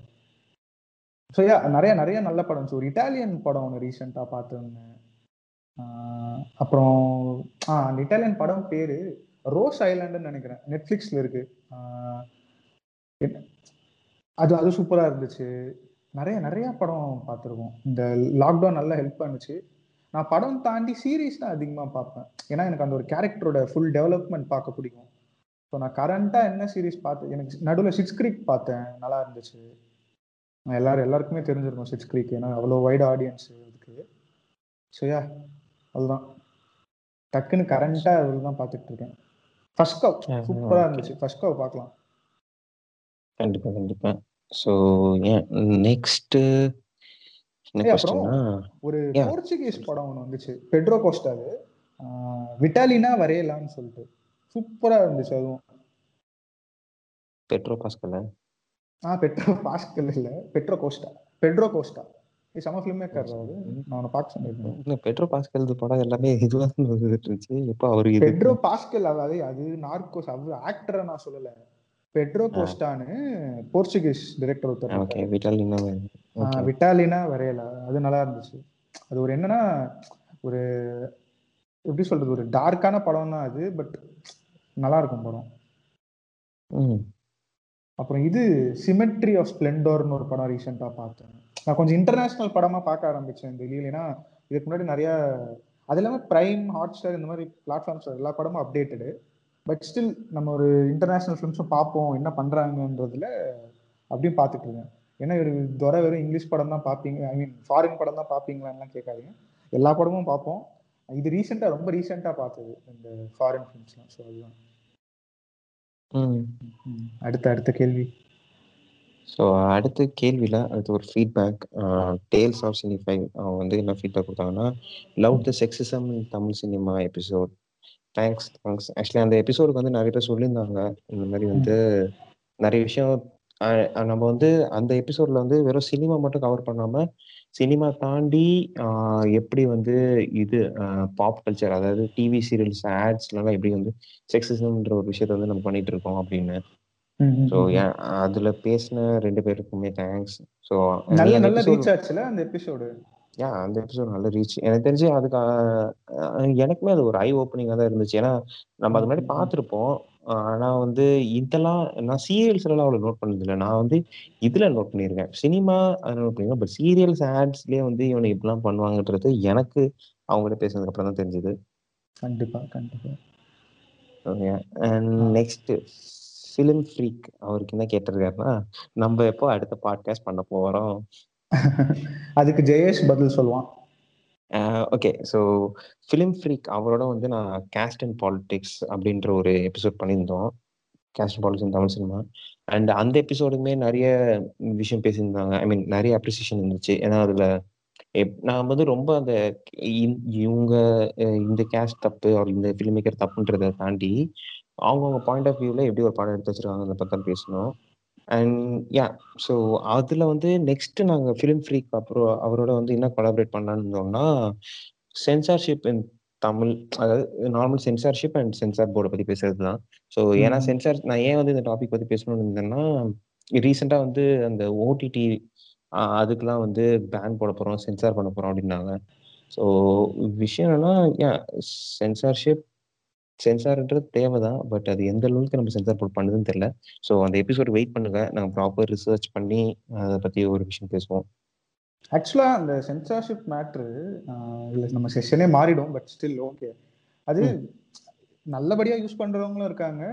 ஸோ யா நிறைய நிறைய நல்ல படம். ஸோ ஒரு இட்டாலியன் படம் ஒன்று ரீசெண்டாக பார்த்துருந்தேன். அப்புறம் ஆ அந்த இட்டாலியன் படம் பேர் ரோஸ் ஐலாண்டுன்னு நினைக்கிறேன் நெட்ஃப்ளிக்ஸில் இருக்கு. அது அது சூப்பராக இருந்துச்சு. நிறைய நிறையா படம் பார்த்துருக்கோம். இந்த லாக்டவுன் நல்லா ஹெல்ப் பண்ணுச்சு. நான் படம் தாண்டி சீரீஸ் தான் அதிகமாக பார்ப்பேன். ஏன்னா எனக்கு அந்த ஒரு கேரக்டரோட ஃபுல் டெவலப்மெண்ட் பார்க்க பிடிக்கும். ஸோ நான் கரண்ட்டாக என்ன சீரிஸ் பார்த்து எனக்கு நடுவில் சிக்ஸ் க்ரீக் பார்த்தேன். நல்லா இருந்துச்சு. எல்லாரும் எல்லாருக்குமே தெரிஞ்சிருக்கும் சிக்ஸ் க்ரீக். ஏன்னா அவ்வளோ வைட் ஆடியன்ஸ் இருக்கு. ஸோ யா அதுதான். டக்குன்னு கரண்ட்டாக அதுதான் பார்த்துட்டு இருக்கேன். ஃபர்ஸ்ட் கவ் சூப்பரா. இருந்துச்சு. ஃபர்ஸ்ட் கவ் பார்க்கலாம். கண்டிப்பா, கண்டிப்பா. ஸோ அப்புறம் கொஸ்டின்னா ஒரு போர்ச்சுகீஸ் படம் ஒண்ணு வந்துச்சு. பெட்ரோ கோஸ்டாது. விட்டாலினா வரையலான்னு சொல்லிட்டு. சூப்பரா இருந்துச்சு அதுவும். பெட்ரோ பாஸ்கலா? ஆ பெட்ரோ பாஸ்கல் இல்ல. Pedro Costa. Pedro Costa. செம ஃபில்ம் மேக்கர்ரா அவரு. நான் பார்க்க. இல்ல பெட்ரோ பாஸ்கல்து படம் எல்லாமே இதுவா இருந்துச்சு. எப்ப அவரு பெட்ரோ பாஸ்கல் அதாவது அது நார்கோஸ் அவரு ஆக்டர நான் சொல்லல. பெட்ரோ ஆ. கோஸ்டான்னு போர்ச்சுகீஸ் டைரக்டர் ஒருத்தர் ஓகே. விட்டாலினா. விட்டாலினா வரையலா. அது நல்லா இருந்துச்சு. அது ஒரு என்னன்னா, ஒரு எப்படி சொல்றது? ஒரு டார்க்கான படம் தான் அது. பட் நல்லா இருக்கும் படம். அப்புறம் இது சிமெட்ரி ஆஃப் ஸ்ப்ளெண்டோர்னு ஒரு படம் ரீசெண்டாக பார்த்தேன். நான் கொஞ்சம் இன்டர்நேஷ்னல் படமாக பார்க்க ஆரம்பித்தேன் இந்த ஏன்னா இதுக்கு முன்னாடி நிறைய அது இல்லாமல் ப்ரைம் ஹாட் ஸ்டார் இந்த மாதிரி பிளாட்ஃபார்ம்ஸ் எல்லா படமும் அப்டேட்டடு பட் ஸ்டில் நம்ம ஒரு இன்டர்நேஷ்னல் ஃபிலிம்ஸும் பார்ப்போம் என்ன பண்ணுறாங்கன்றதுல அப்படியும் பார்த்துட்டு இருக்கேன். ஏன்னா இவர் துறை வெறும் இங்கிலீஷ் படம் தான் பார்ப்பீங்க ஐ மீன் ஃபாரின் படம் தான் பார்ப்பீங்களான்லாம் கேட்காதீங்க. எல்லா படமும் பார்ப்போம். இது ரீசெண்டாக ரொம்ப ரீசெண்டாக பார்த்தது இந்த ஃபாரின் ஃபிலிம்ஸ்லாம் ஸோ அதுதான். அடுத்த அடுத்த கேள்வி. ஸோ அடுத்த கேள்வியில் அடுத்த ஒரு ஃபீட்பேக் டேல்ஸ் ஆஃப் சினிஃபை அவங்க வந்து என்ன ஃபீட்பேக் கொடுத்தாங்கன்னா love the sexism Tamil cinema episode thanks thanks actually அந்த எபிசோடுக்கு வந்து நிறைய பேர் சொல்லியிருந்தாங்க. இந்த மாதிரி வந்து நிறைய விஷயம் நம்ம வந்து அந்த எபிசோட்ல வந்து வெறும் சினிமா மட்டும் கவர் பண்ணாம சினிமா தாண்டி எப்படி வந்து இது பாப் கல்ச்சர் அதாவது டிவி சீரியல்ஸ் ஆட்ஸ்லாம் எப்படி வந்து செக்ஸிசம்ன்ற ஒரு விஷயத்த வந்து நம்ம பண்ணிட்டு இருக்கோம் அப்படின்னு. ஸோ அதுல பேசின ரெண்டு பேருக்குமே தேங்க்ஸ் ஸோ நல்ல நல்ல ரீச் ஆச்சுல அந்த எபிசோடு யா அந்த எபிசோட் நல்ல ரீச் எனக்கு தெரிஞ்சு அதுக்கு எனக்குமே அது ஒரு ஐ ஓப்பனிங்காக தான் இருந்துச்சு. ஏன்னா நம்ம அது மாதிரி பார்த்துருப்போம். ஆனா வந்து இதெல்லாம் நான் சீரியல்ஸ்லாம் அவ்வளோ நோட் பண்ணதில்லை. நான் வந்து இதுல நோட் பண்ணியிருக்கேன். சினிமா அதை நோட் பண்ணிருக்கேன் பட் சீரியல்ஸ் ஆட்ஸ்லயே வந்து இவனை இப்படிலாம் பண்ணுவாங்கன்றது எனக்கு அவங்ககிட்ட பேசுனதுக்கு அப்புறம் தான் தெரிஞ்சது. கண்டிப்பா கண்டிப்பா. Okay and next film freak அவருக்கு என்ன கேட்டிருக்காருன்னா நம்ம எப்போ அடுத்த பாட்காஸ்ட் பண்ண போறோம்? அதுக்கு ஜெயேஷ் பதில் சொல்லுவான். ஓகே ஸோ ஃபிலிம் ஃப்ரீக் அவரோட வந்து நான் கேஸ்ட் அண்ட் பாலிடிக்ஸ் அப்படின்ற ஒரு எபிசோட் பண்ணியிருந்தோம். Caste and politics Tamil cinema and அந்த எபிசோடுமே நிறைய விஷயம் பேசியிருந்தாங்க. ஐ மீன் நிறைய அப்ரிசியேஷன் இருந்துச்சு. ஏன்னா அதில் நான் வந்து ரொம்ப அந்த இவங்க இந்த கேஸ்ட் தப்பு அவர் இந்த ஃபிலிம் மேக்கர் தப்புன்றதை தாண்டி அவங்கவுங்க பாயிண்ட் ஆஃப் வியூவில் எப்படி ஒரு படம் எடுத்து வச்சிருக்காங்க அதை பற்றி பேசணும். அண்ட் யா ஸோ அதில் வந்து நெக்ஸ்ட் நாங்கள் ஃபிலிம் ஃப்ரீக் அப்புறம் அவரோட வந்து என்ன கொலாபரேட் பண்ணலான்னு இருந்தோம்னா சென்சார்ஷிப் இன் தமிழ் அதாவது நார்மல் சென்சார்ஷிப் அண்ட் சென்சார் போர்டை பற்றி பேசுறது தான் ஸோ ஏன்னா சென்சார் நான் ஏன் வந்து இந்த டாபிக் பற்றி பேசணும்னு இருந்தேன்னா ரீசெண்டாக வந்து அந்த ஓடிடி அதுக்கெலாம் வந்து பேன் போட போகிறோம் சென்சார் பண்ண போகிறோம் அப்படின்னாங்க. ஸோ விஷயம் என்னன்னா ஏன் சென்சார்ஷிப் சென்சார்ன்றது தேவைதான் பட் அது எந்த அளவுக்கு நம்ம சென்சார் போர்ட் பண்ணுதுன்னு தெரியல. ஸோ அந்த எபிசோட் வெயிட் பண்ணுங்க. நாங்கள் ப்ராப்பர் ரிசர்ச் பண்ணி அதை பற்றி ஒரு விஷயம் பேசுவோம். ஆக்சுவலாக அந்த சென்சார்ஷிப் மேட்ரு இல்லை நம்ம செஷனே மாறிடும் பட் ஸ்டில் ஓகே அது நல்லபடியாக யூஸ் பண்ணுறவங்களும் இருக்காங்க.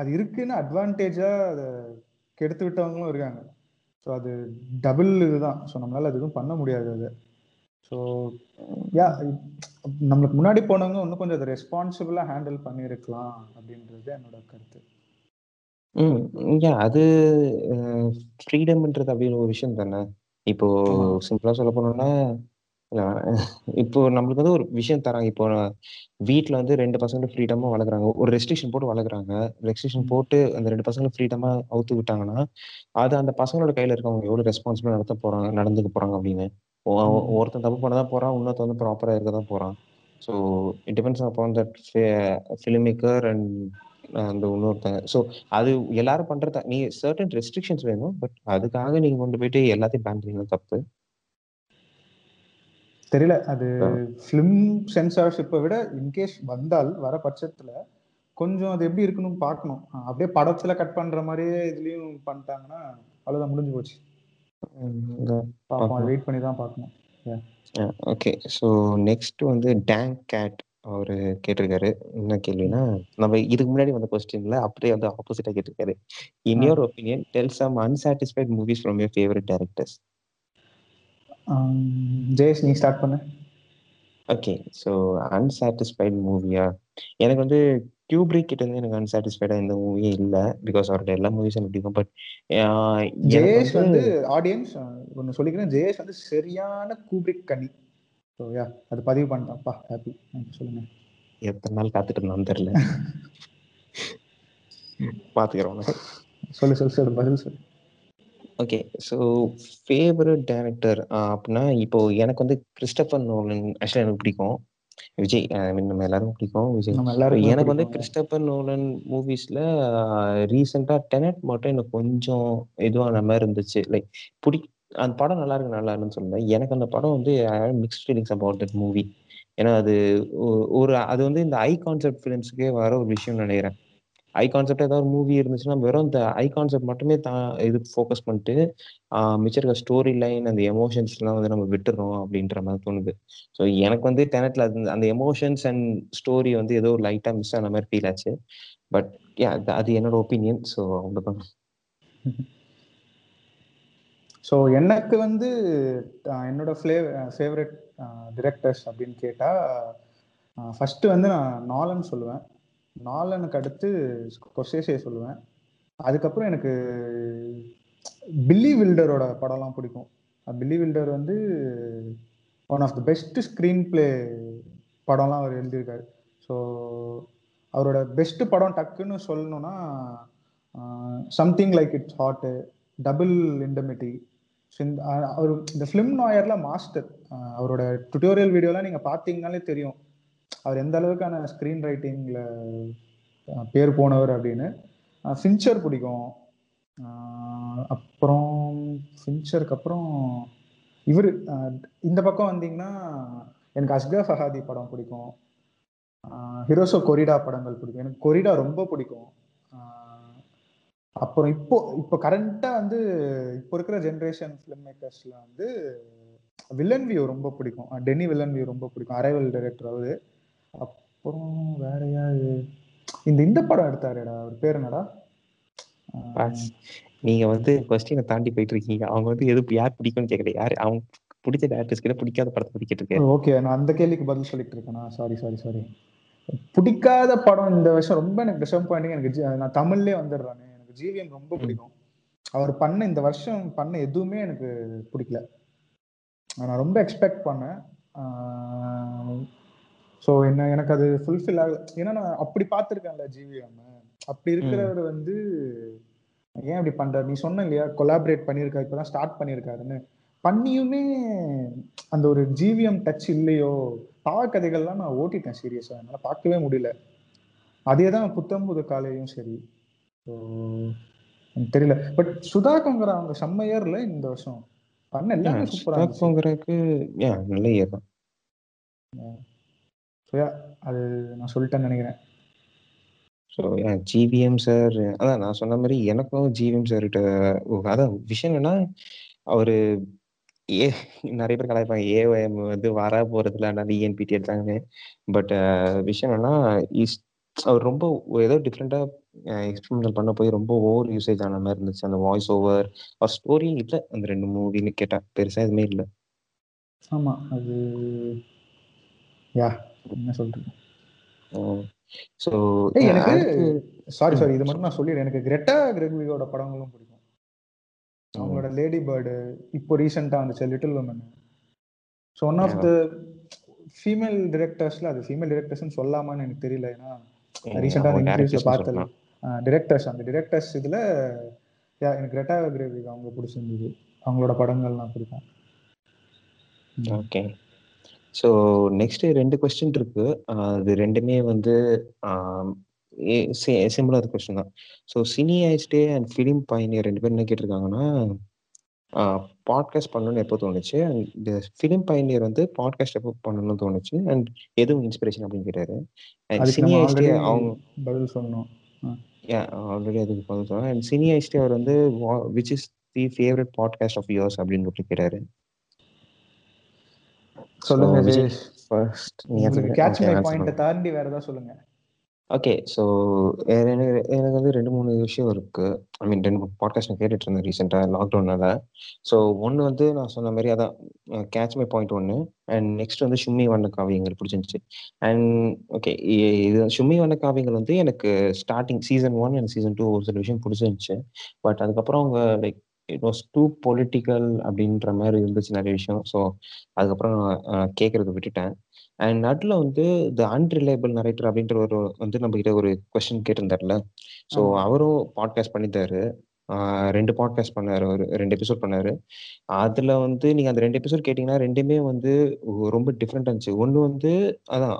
அது இருக்குன்னு அட்வான்டேஜாக அதை கெடுத்து விட்டவங்களும் இருக்காங்க. ஸோ அது டபுள் இதுதான். ஸோ நம்மளால் அது எதுவும் பண்ண முடியாது அது. ஸோ யா நம்மளுக்கு முன்னாடி போனவங்க இன்னும் கொஞ்சம் அதை ரெஸ்பான்சிபிளாக ஹேண்டில் பண்ணியிருக்கலாம் அப்படின்றது என்னோட கருத்து. ம் அது ஃப்ரீடம்ன்றது அப்படின்னு ஒரு விஷயம் தானே? இப்போ சிம்பிளா சொல்ல போனோம்னா இப்போ நம்மளுக்கு வந்து ஒரு விஷயம் தராங்க. இப்போ வீட்டில் வந்து ரெண்டு பசங்களும் ஃப்ரீடமா வளர்க்குறாங்க. ஒரு ரெஸ்ட்ரிக்ஷன் போட்டு வளர்க்குறாங்க. ரெஸ்ட்ரிக்ஷன் போட்டு அந்த ரெண்டு பசங்களும் ஃப்ரீடமா அவுத்து விட்டாங்கன்னா அது அந்த பசங்களோட கையில இருக்கவங்க எவ்வளவு ரெஸ்பான்சிபிளா நடத்த போறாங்க நடந்துக்க போறாங்க அப்படின்னு. ஒருத்தன் தப்பு பண்ண தான் போறான் இன்னொருத்த வந்து ப்ராப்பரா இருக்க தான் போறான். So it depends upon that film maker and அந்த இன்னொருத்தங்க ஸோ அது எல்லாரும் பண்றத நீ சர்டன் ரெஸ்ட்ரிக்ஷன்ஸ் வேணும் பட் அதுக்காக நீங்க கொண்டு போயிட்டு எல்லாத்தையும் பேன் பண்ணீங்க தப்பு. தெரியல அது ஃபிலிம் சென்சார்ஷிப்பை விட இன்கேஸ் வந்தால் வர பட்சத்துல கொஞ்சம் அது எப்படி இருக்குன்னு பார்க்கணும். அப்படியே படத்துல கட் பண்ற மாதிரியே இதுலயும் பண்ணிட்டாங்கன்னா அவ்வளவுதான் முடிஞ்சு போச்சு. பார்ப்போம் வெயிட் பண்ணி தான் பார்க்கணும் ஓகே ஸோ நெக்ஸ்ட் வந்து டேங்க் கேட் அவர் கேட்டிருக்காரு. என்ன கேள்வினா நம்ம இதுக்கு முன்னாடி வந்த கொஸ்டின்ல அப்படியே வந்து ஆப்போசிட்டா கேட்டிருக்காரு. In your opinion tell some unsatisfied movies from your favourite directors Jayesh நீ ஸ்டார்ட் பண்ணு. ஓகே ஸோ அன்சாட்டிஸ்ஃபைட் மூவியா எனக்கு வந்து கியூப்ரிக் கிட்ட இருந்து எனக்கு அன்சாட்டிஸ்ஃபைடா எந்த மூவியே இல்ல. பிகாஸ் அவரோட எல்லா மூவிஸும் எனக்கு பிடிக்கும் பட் ஜெயேஷ் வந்து ஆடியன்ஸ் ஒன்று சொல்லிக்கிறேன். ஜெயேஷ் வந்து சரியான கூப்ரிக் கனி. ஸோ யா அது பதிவு பண்ணிட்டான்ப்பா ஹாப்பி சொல்லுங்க. எத்தனை நாள் காத்துட்டு இருந்தான்னு தெரியல. பாத்துக்கிறோம் சொல்லு சொல்லு சொல்லு பதில் சொல்லு. ஓகே ஸோ ஃபேவரட் டேரக்டர் அப்படின்னா இப்போ எனக்கு வந்து கிறிஸ்டபர் நோலன் ஆக்சுவலாக எனக்கு பிடிக்கும். விஜய் ஐ மீன் நம்ம எல்லாரும் பிடிக்கும் விஜய். எனக்கு வந்து கிறிஸ்டபர் நோலன் மூவிஸ்ல ரீசெண்டா டெனட் மட்டும் எனக்கு கொஞ்சம் இதுவான மாதிரி இருந்துச்சு. லைக் பிடி அந்த படம் நல்லா இருக்கு நல்லா இருக்குன்னு சொல்லுவேன் எனக்கு அந்த படம் வந்து mixed feelings about that movie ஏன்னா அது ஒரு அது வந்து இந்த ஐ கான்செப்ட் ஃபிலிம்ஸ்க்கே வர ஒரு விஷயம் நினைக்கிறேன். ஐ கான்செப்ட் ஏதாவது மூவி இருந்துச்சுன்னா வெறும் இந்த ஐ கான்செப்ட் மட்டுமே தான் இது ஃபோக்கஸ் பண்ணிட்டு மிச்சம் இருக்க ஸ்டோரி லைன் அந்த எமோஷன்ஸ்லாம் வந்து நம்ம விட்டுறோம் அப்படின்ற மாதிரி தோணுது. ஸோ எனக்கு வந்து டெனட்ல அது அந்த எமோஷன்ஸ் அண்ட் ஸ்டோரி வந்து ஏதோ ஒரு லைட்டாக மிஸ் ஆன மாதிரி ஃபீல் ஆச்சு. பட் யா அது என்னோட ஒப்பீனியன் ஸோ அவ்வளோதான் ஸோ எனக்கு வந்து என்னோட ஃப்ளே ஃபேவரட் டிரெக்டர்ஸ் அப்படின்னு கேட்டால் ஃபஸ்ட்டு வந்து நான் நாலன் சொல்லுவேன். நாலனுக்கு அடுத்து கொசேசே சொல்லுவேன். அதுக்கப்புறம் எனக்கு பில்லி வில்டரோட படம்லாம் பிடிக்கும். பில்லி வில்டர் வந்து one of the best screenplay படம்லாம் அவர் எழுதியிருக்காரு. ஸோ அவரோட பெஸ்ட் படம் டக்குன்னு சொல்லணும்னா something like it's hot double indemnity அவர் இந்த ஃபிலிம் நாயரில் மாஸ்டர் அவரோட டுட்டோரியல் வீடியோலாம் நீங்கள் பார்த்தீங்கனாலே தெரியும். அவர் எந்த அளவுக்கான ஸ்க்ரீன் ரைட்டிங்கில் பேர் போனவர் அப்படின்னு ஃபின்ச்சர் பிடிக்கும். அப்புறம் ஃபின்ச்சருக்கு அப்புறம் இவர் இந்த பக்கம் வந்தீங்கன்னா எனக்கு அஸ்கா ஃபஹாதி படம் பிடிக்கும். ஹிரோசோ கொரிடா படங்கள் பிடிக்கும். எனக்கு கொரிடா ரொம்ப பிடிக்கும். அப்புறம் இப்போ இப்போ கரண்ட்டாக வந்து இப்போ இருக்கிற ஜென்ரேஷன் ஃபிலிம் மேக்கர்ஸில் வந்து வில்லன் வியூ ரொம்ப பிடிக்கும். டென்னி வில்லன் வியூ ரொம்ப பிடிக்கும். அரைவல் டைரக்டர் அவரு. அப்புறம் வேற யாரு? இந்த இந்த படம் எடுத்தாருடா அவர் பேர் என்னடா? நீங்க வந்து கொஸ்டினை தாண்டி போயிட்டு இருக்கீங்க. அவங்க வந்து எது யார் பிடிக்கும்னு கேட்கல யார் அவங்க பிடிச்ச டேரக்டர்ஸ் கிட்ட பிடிக்காத படத்தை பிடிக்கிட்டு இருக்கேன் ஓகே நான் அந்த கேள்விக்கு பதில் சொல்லிட்டு இருக்கேனா? சாரி சாரி சாரி பிடிக்காத படம் இந்த வருஷம் ரொம்ப எனக்கு டிசப்பாயிண்டிங் எனக்கு நான் தமிழ்லேயே வந்துடுறானே. எனக்கு ஜிவிஎம் ரொம்ப பிடிக்கும். அவர் பண்ண இந்த வருஷம் பண்ண எதுவுமே எனக்கு பிடிக்கல. நான் ரொம்ப எக்ஸ்பெக்ட் பண்ணேன். ஸோ என்ன எனக்கு அது ஃபுல்ஃபில் ஆகல. ஏன்னா நான் அப்படி பார்த்துருக்கேன்ல ஜிவிஎம் அப்படி இருக்கிறவர் வந்து ஏன் அப்படி பண்றாரு? நீ சொன்ன இல்லையா கொலாபரேட் பண்ணியிருக்காரு இப்பதான் ஸ்டார்ட் பண்ணியிருக்காருன்னு. பண்ணியுமே அந்த ஒரு ஜிவிஎம் டச் இல்லையோ பாவக்கதைகள்லாம் நான் ஓட்டிட்டேன் சீரியஸா என்னால பார்க்கவே முடியல. அதே தான் புத்தம் புது காலையும் சரி. எனக்கு தெரியல. பட் சுதாகங்கிற அவங்க செம்ம இயர்ல இந்த வருஷம். பண்ண எல்லாமே சூப்பரா நல்ல இயர் தான். அது நான் சொல்லிட்டேன்னு நினைக்கிறேன். ஸோ ஜிவிஎம் சார் அதான் நான் சொன்ன மாதிரி எனக்கும் ஜிவிஎம் சார்கிட்ட அதான் விஷயம் என்னன்னா அவரு ஏ நிறைய பேர் கலாய்ப்பாங்க. ஏஓஎம் வந்து வர போறதுல அதனால இஎன்பிடி எடுத்தாங்கன்னு. பட் விஷயம் என்னன்னா இஸ் அவர் ரொம்ப ஏதோ டிஃப்ரெண்டா எக்ஸ்பெரிமெண்டல் பண்ண போய் ரொம்ப ஓவர் யூசேஜ் ஆன மாதிரி இருந்துச்சு. அந்த வாய்ஸ் ஓவர் அவர் ஸ்டோரி இல்லை. அந்த ரெண்டு மூவின்னு கேட்டா பெருசா எதுவுமே இல்லை. ஆமா அது யா என்ன சொல்றது ஸோ எனக்கு சாரி சாரி இது மட்டும் நான் சொல்லிடுறேன். எனக்கு கிரெட்டா கிரெக்வியோட படங்களும் பிடிக்கும். அவங்களோட லேடி பேர்டு இப்போ ரீசெண்டாக வந்துச்சு little women so one of the female டிரெக்டர்ஸ்ல அது ஃபீமேல் டிரெக்டர்ஸ்னு சொல்லாமான்னு எனக்கு தெரியல. ஏன்னா ரீசெண்டாக அந்த இன்டர்வியூஸ்ல பார்த்தது டிரெக்டர்ஸ் அந்த டிரெக்டர்ஸ் இதுல எனக்கு கிரெட்டா கிரேவிக் அவங்க பிடிச்சிருந்தது. அவங்களோட படங்கள்லாம் பிடிக்கும் ஓகே. ஸோ நெக்ஸ்ட் ரெண்டு கொஸ்டின் இருக்கு. அது ரெண்டுமே வந்து சிம்பிளாக கொஸ்டின் தான். ஸோ சினி ஐஸ்டே அண்ட் ஃபிலிம் பயனியர் ரெண்டு பேரும் என்ன கேட்டிருக்காங்கன்னா பாட்காஸ்ட் பண்ணணும்னு எப்போ தோணுச்சு? அண்ட் ஃபிலிம் பயனியர் வந்து பாட்காஸ்ட் எப்போ பண்ணணும்னு தோணுச்சு? அண்ட் எதுவும் இன்ஸ்பிரேஷன் அப்படின்னு கேட்டாரு. அண்ட் சினி ஐஸ்டே அவங்க பதில் சொன்னோம் ஆல்ரெடி அதுக்கு பதில் சொன்னோம் அண்ட் சினி ஐஸ்டே அவர் வந்து which is the favourite podcast of yours அப்படின்னு கேட்டாரு. சொல்லுங்க ஃபர்ஸ்ட் கேட்ச் மை பாயிண்ட தாண்டி வேற ஏதாவது சொல்லுங்க. ஓகே ஸோ எனக்கு எனக்கு வந்து ரெண்டு மூணு விஷயம் இருக்கு. ஐ மீன் ரெண்டு பாட்காஸ்ட் நான் கேட்டுட்டு இருந்தேன் ரீசெண்டாக லாக்டவுனால ஸோ ஒன்று வந்து நான் சொன்ன மாதிரி அதான் கேட்ச் மை பாயிண்ட் ஒன்று அண்ட் நெக்ஸ்ட் வந்து சும்மி வண்ண காவியங்கள் பிடிச்சிருந்துச்சு. அண்ட் ஓகே இது சும்மி வண்ண காவியங்கள் வந்து எனக்கு starting season one and season two ஒரு சில விஷயம் பிடிச்சிருந்துச்சு. பட் அதுக்கப்புறம் அவங்க like it was too political அப்படின்ற மாதிரி இருந்துச்சு நிறைய விஷயம். ஸோ அதுக்கப்புறம் கேட்கறத விட்டுட்டேன். அண்ட் நடுவில் வந்து த அன்ரிலையபிள் நரேட்டர் அப்படின்ற ஒரு வந்து நம்ம கிட்ட ஒரு கொஸ்டின் கேட்டிருந்தார்ல. ஸோ அவரும் பாட்காஸ்ட் பண்ணித்தாரு ரெண்டு பாட்காஸ்ட் பண்ணாரு ஒரு ரெண்டு எபிசோட் பண்ணாரு. அதுல வந்து நீங்க அந்த ரெண்டு எபிசோட் கேட்டீங்கன்னா ரெண்டுமே வந்து ரொம்ப டிஃப்ரெண்டா இருந்துச்சு. ஒன்று வந்து அதான்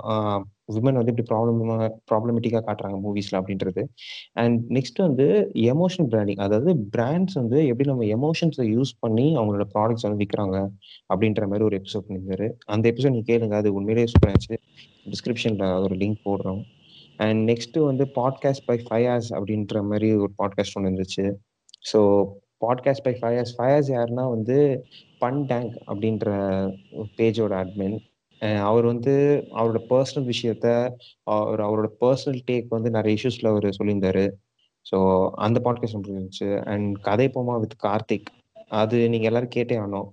விமன் வந்து இப்படி ப்ராப்ளமா ப்ராப்ளமேட்டிக்காக காட்டுறாங்க மூவிஸில் அப்படின்றது. அண்ட் நெக்ஸ்ட் வந்து எமோஷன் பிராண்டிங் அதாவது பிராண்ட்ஸ் வந்து எப்படி நம்ம எமோஷன்ஸை யூஸ் பண்ணி அவங்களோட ப்ராடக்ட்ஸ் வந்து விற்கிறாங்க அப்படின்ற மாதிரி ஒரு எபிசோட் பண்ணியிருந்தாரு அந்த எபிசோட் நீ கேளுங்க. அது உண்மையிலேயே சூப்பராக இருந்துச்சு. அது ஒரு லிங்க் போடுறோம். அண்ட் நெக்ஸ்ட் வந்து பாட்காஸ்ட் பை ஃபைவ் ஹார்ஸ் அப்படின்ற மாதிரி ஒரு பாட்காஸ்ட் ஒன்று இருந்துச்சு. So podcast by Fayaz hours யாருன்னா வந்து பன் டேங்க் அப்படின்ற பேஜோட அட்மின் அவர் வந்து அவரோட பர்சனல் விஷயத்த அவர் அவரோட பர்சனல் டேக் வந்து நிறைய இஷ்யூஸ்ல அவர் சொல்லியிருந்தாரு. ஸோ அந்த பாட்காஸ்ட் ரொம்ப இருந்துச்சு. அண்ட் கதை போமா வித் கார்த்திக். அது நீங்க எல்லாரும் கேட்டே ஆனோம்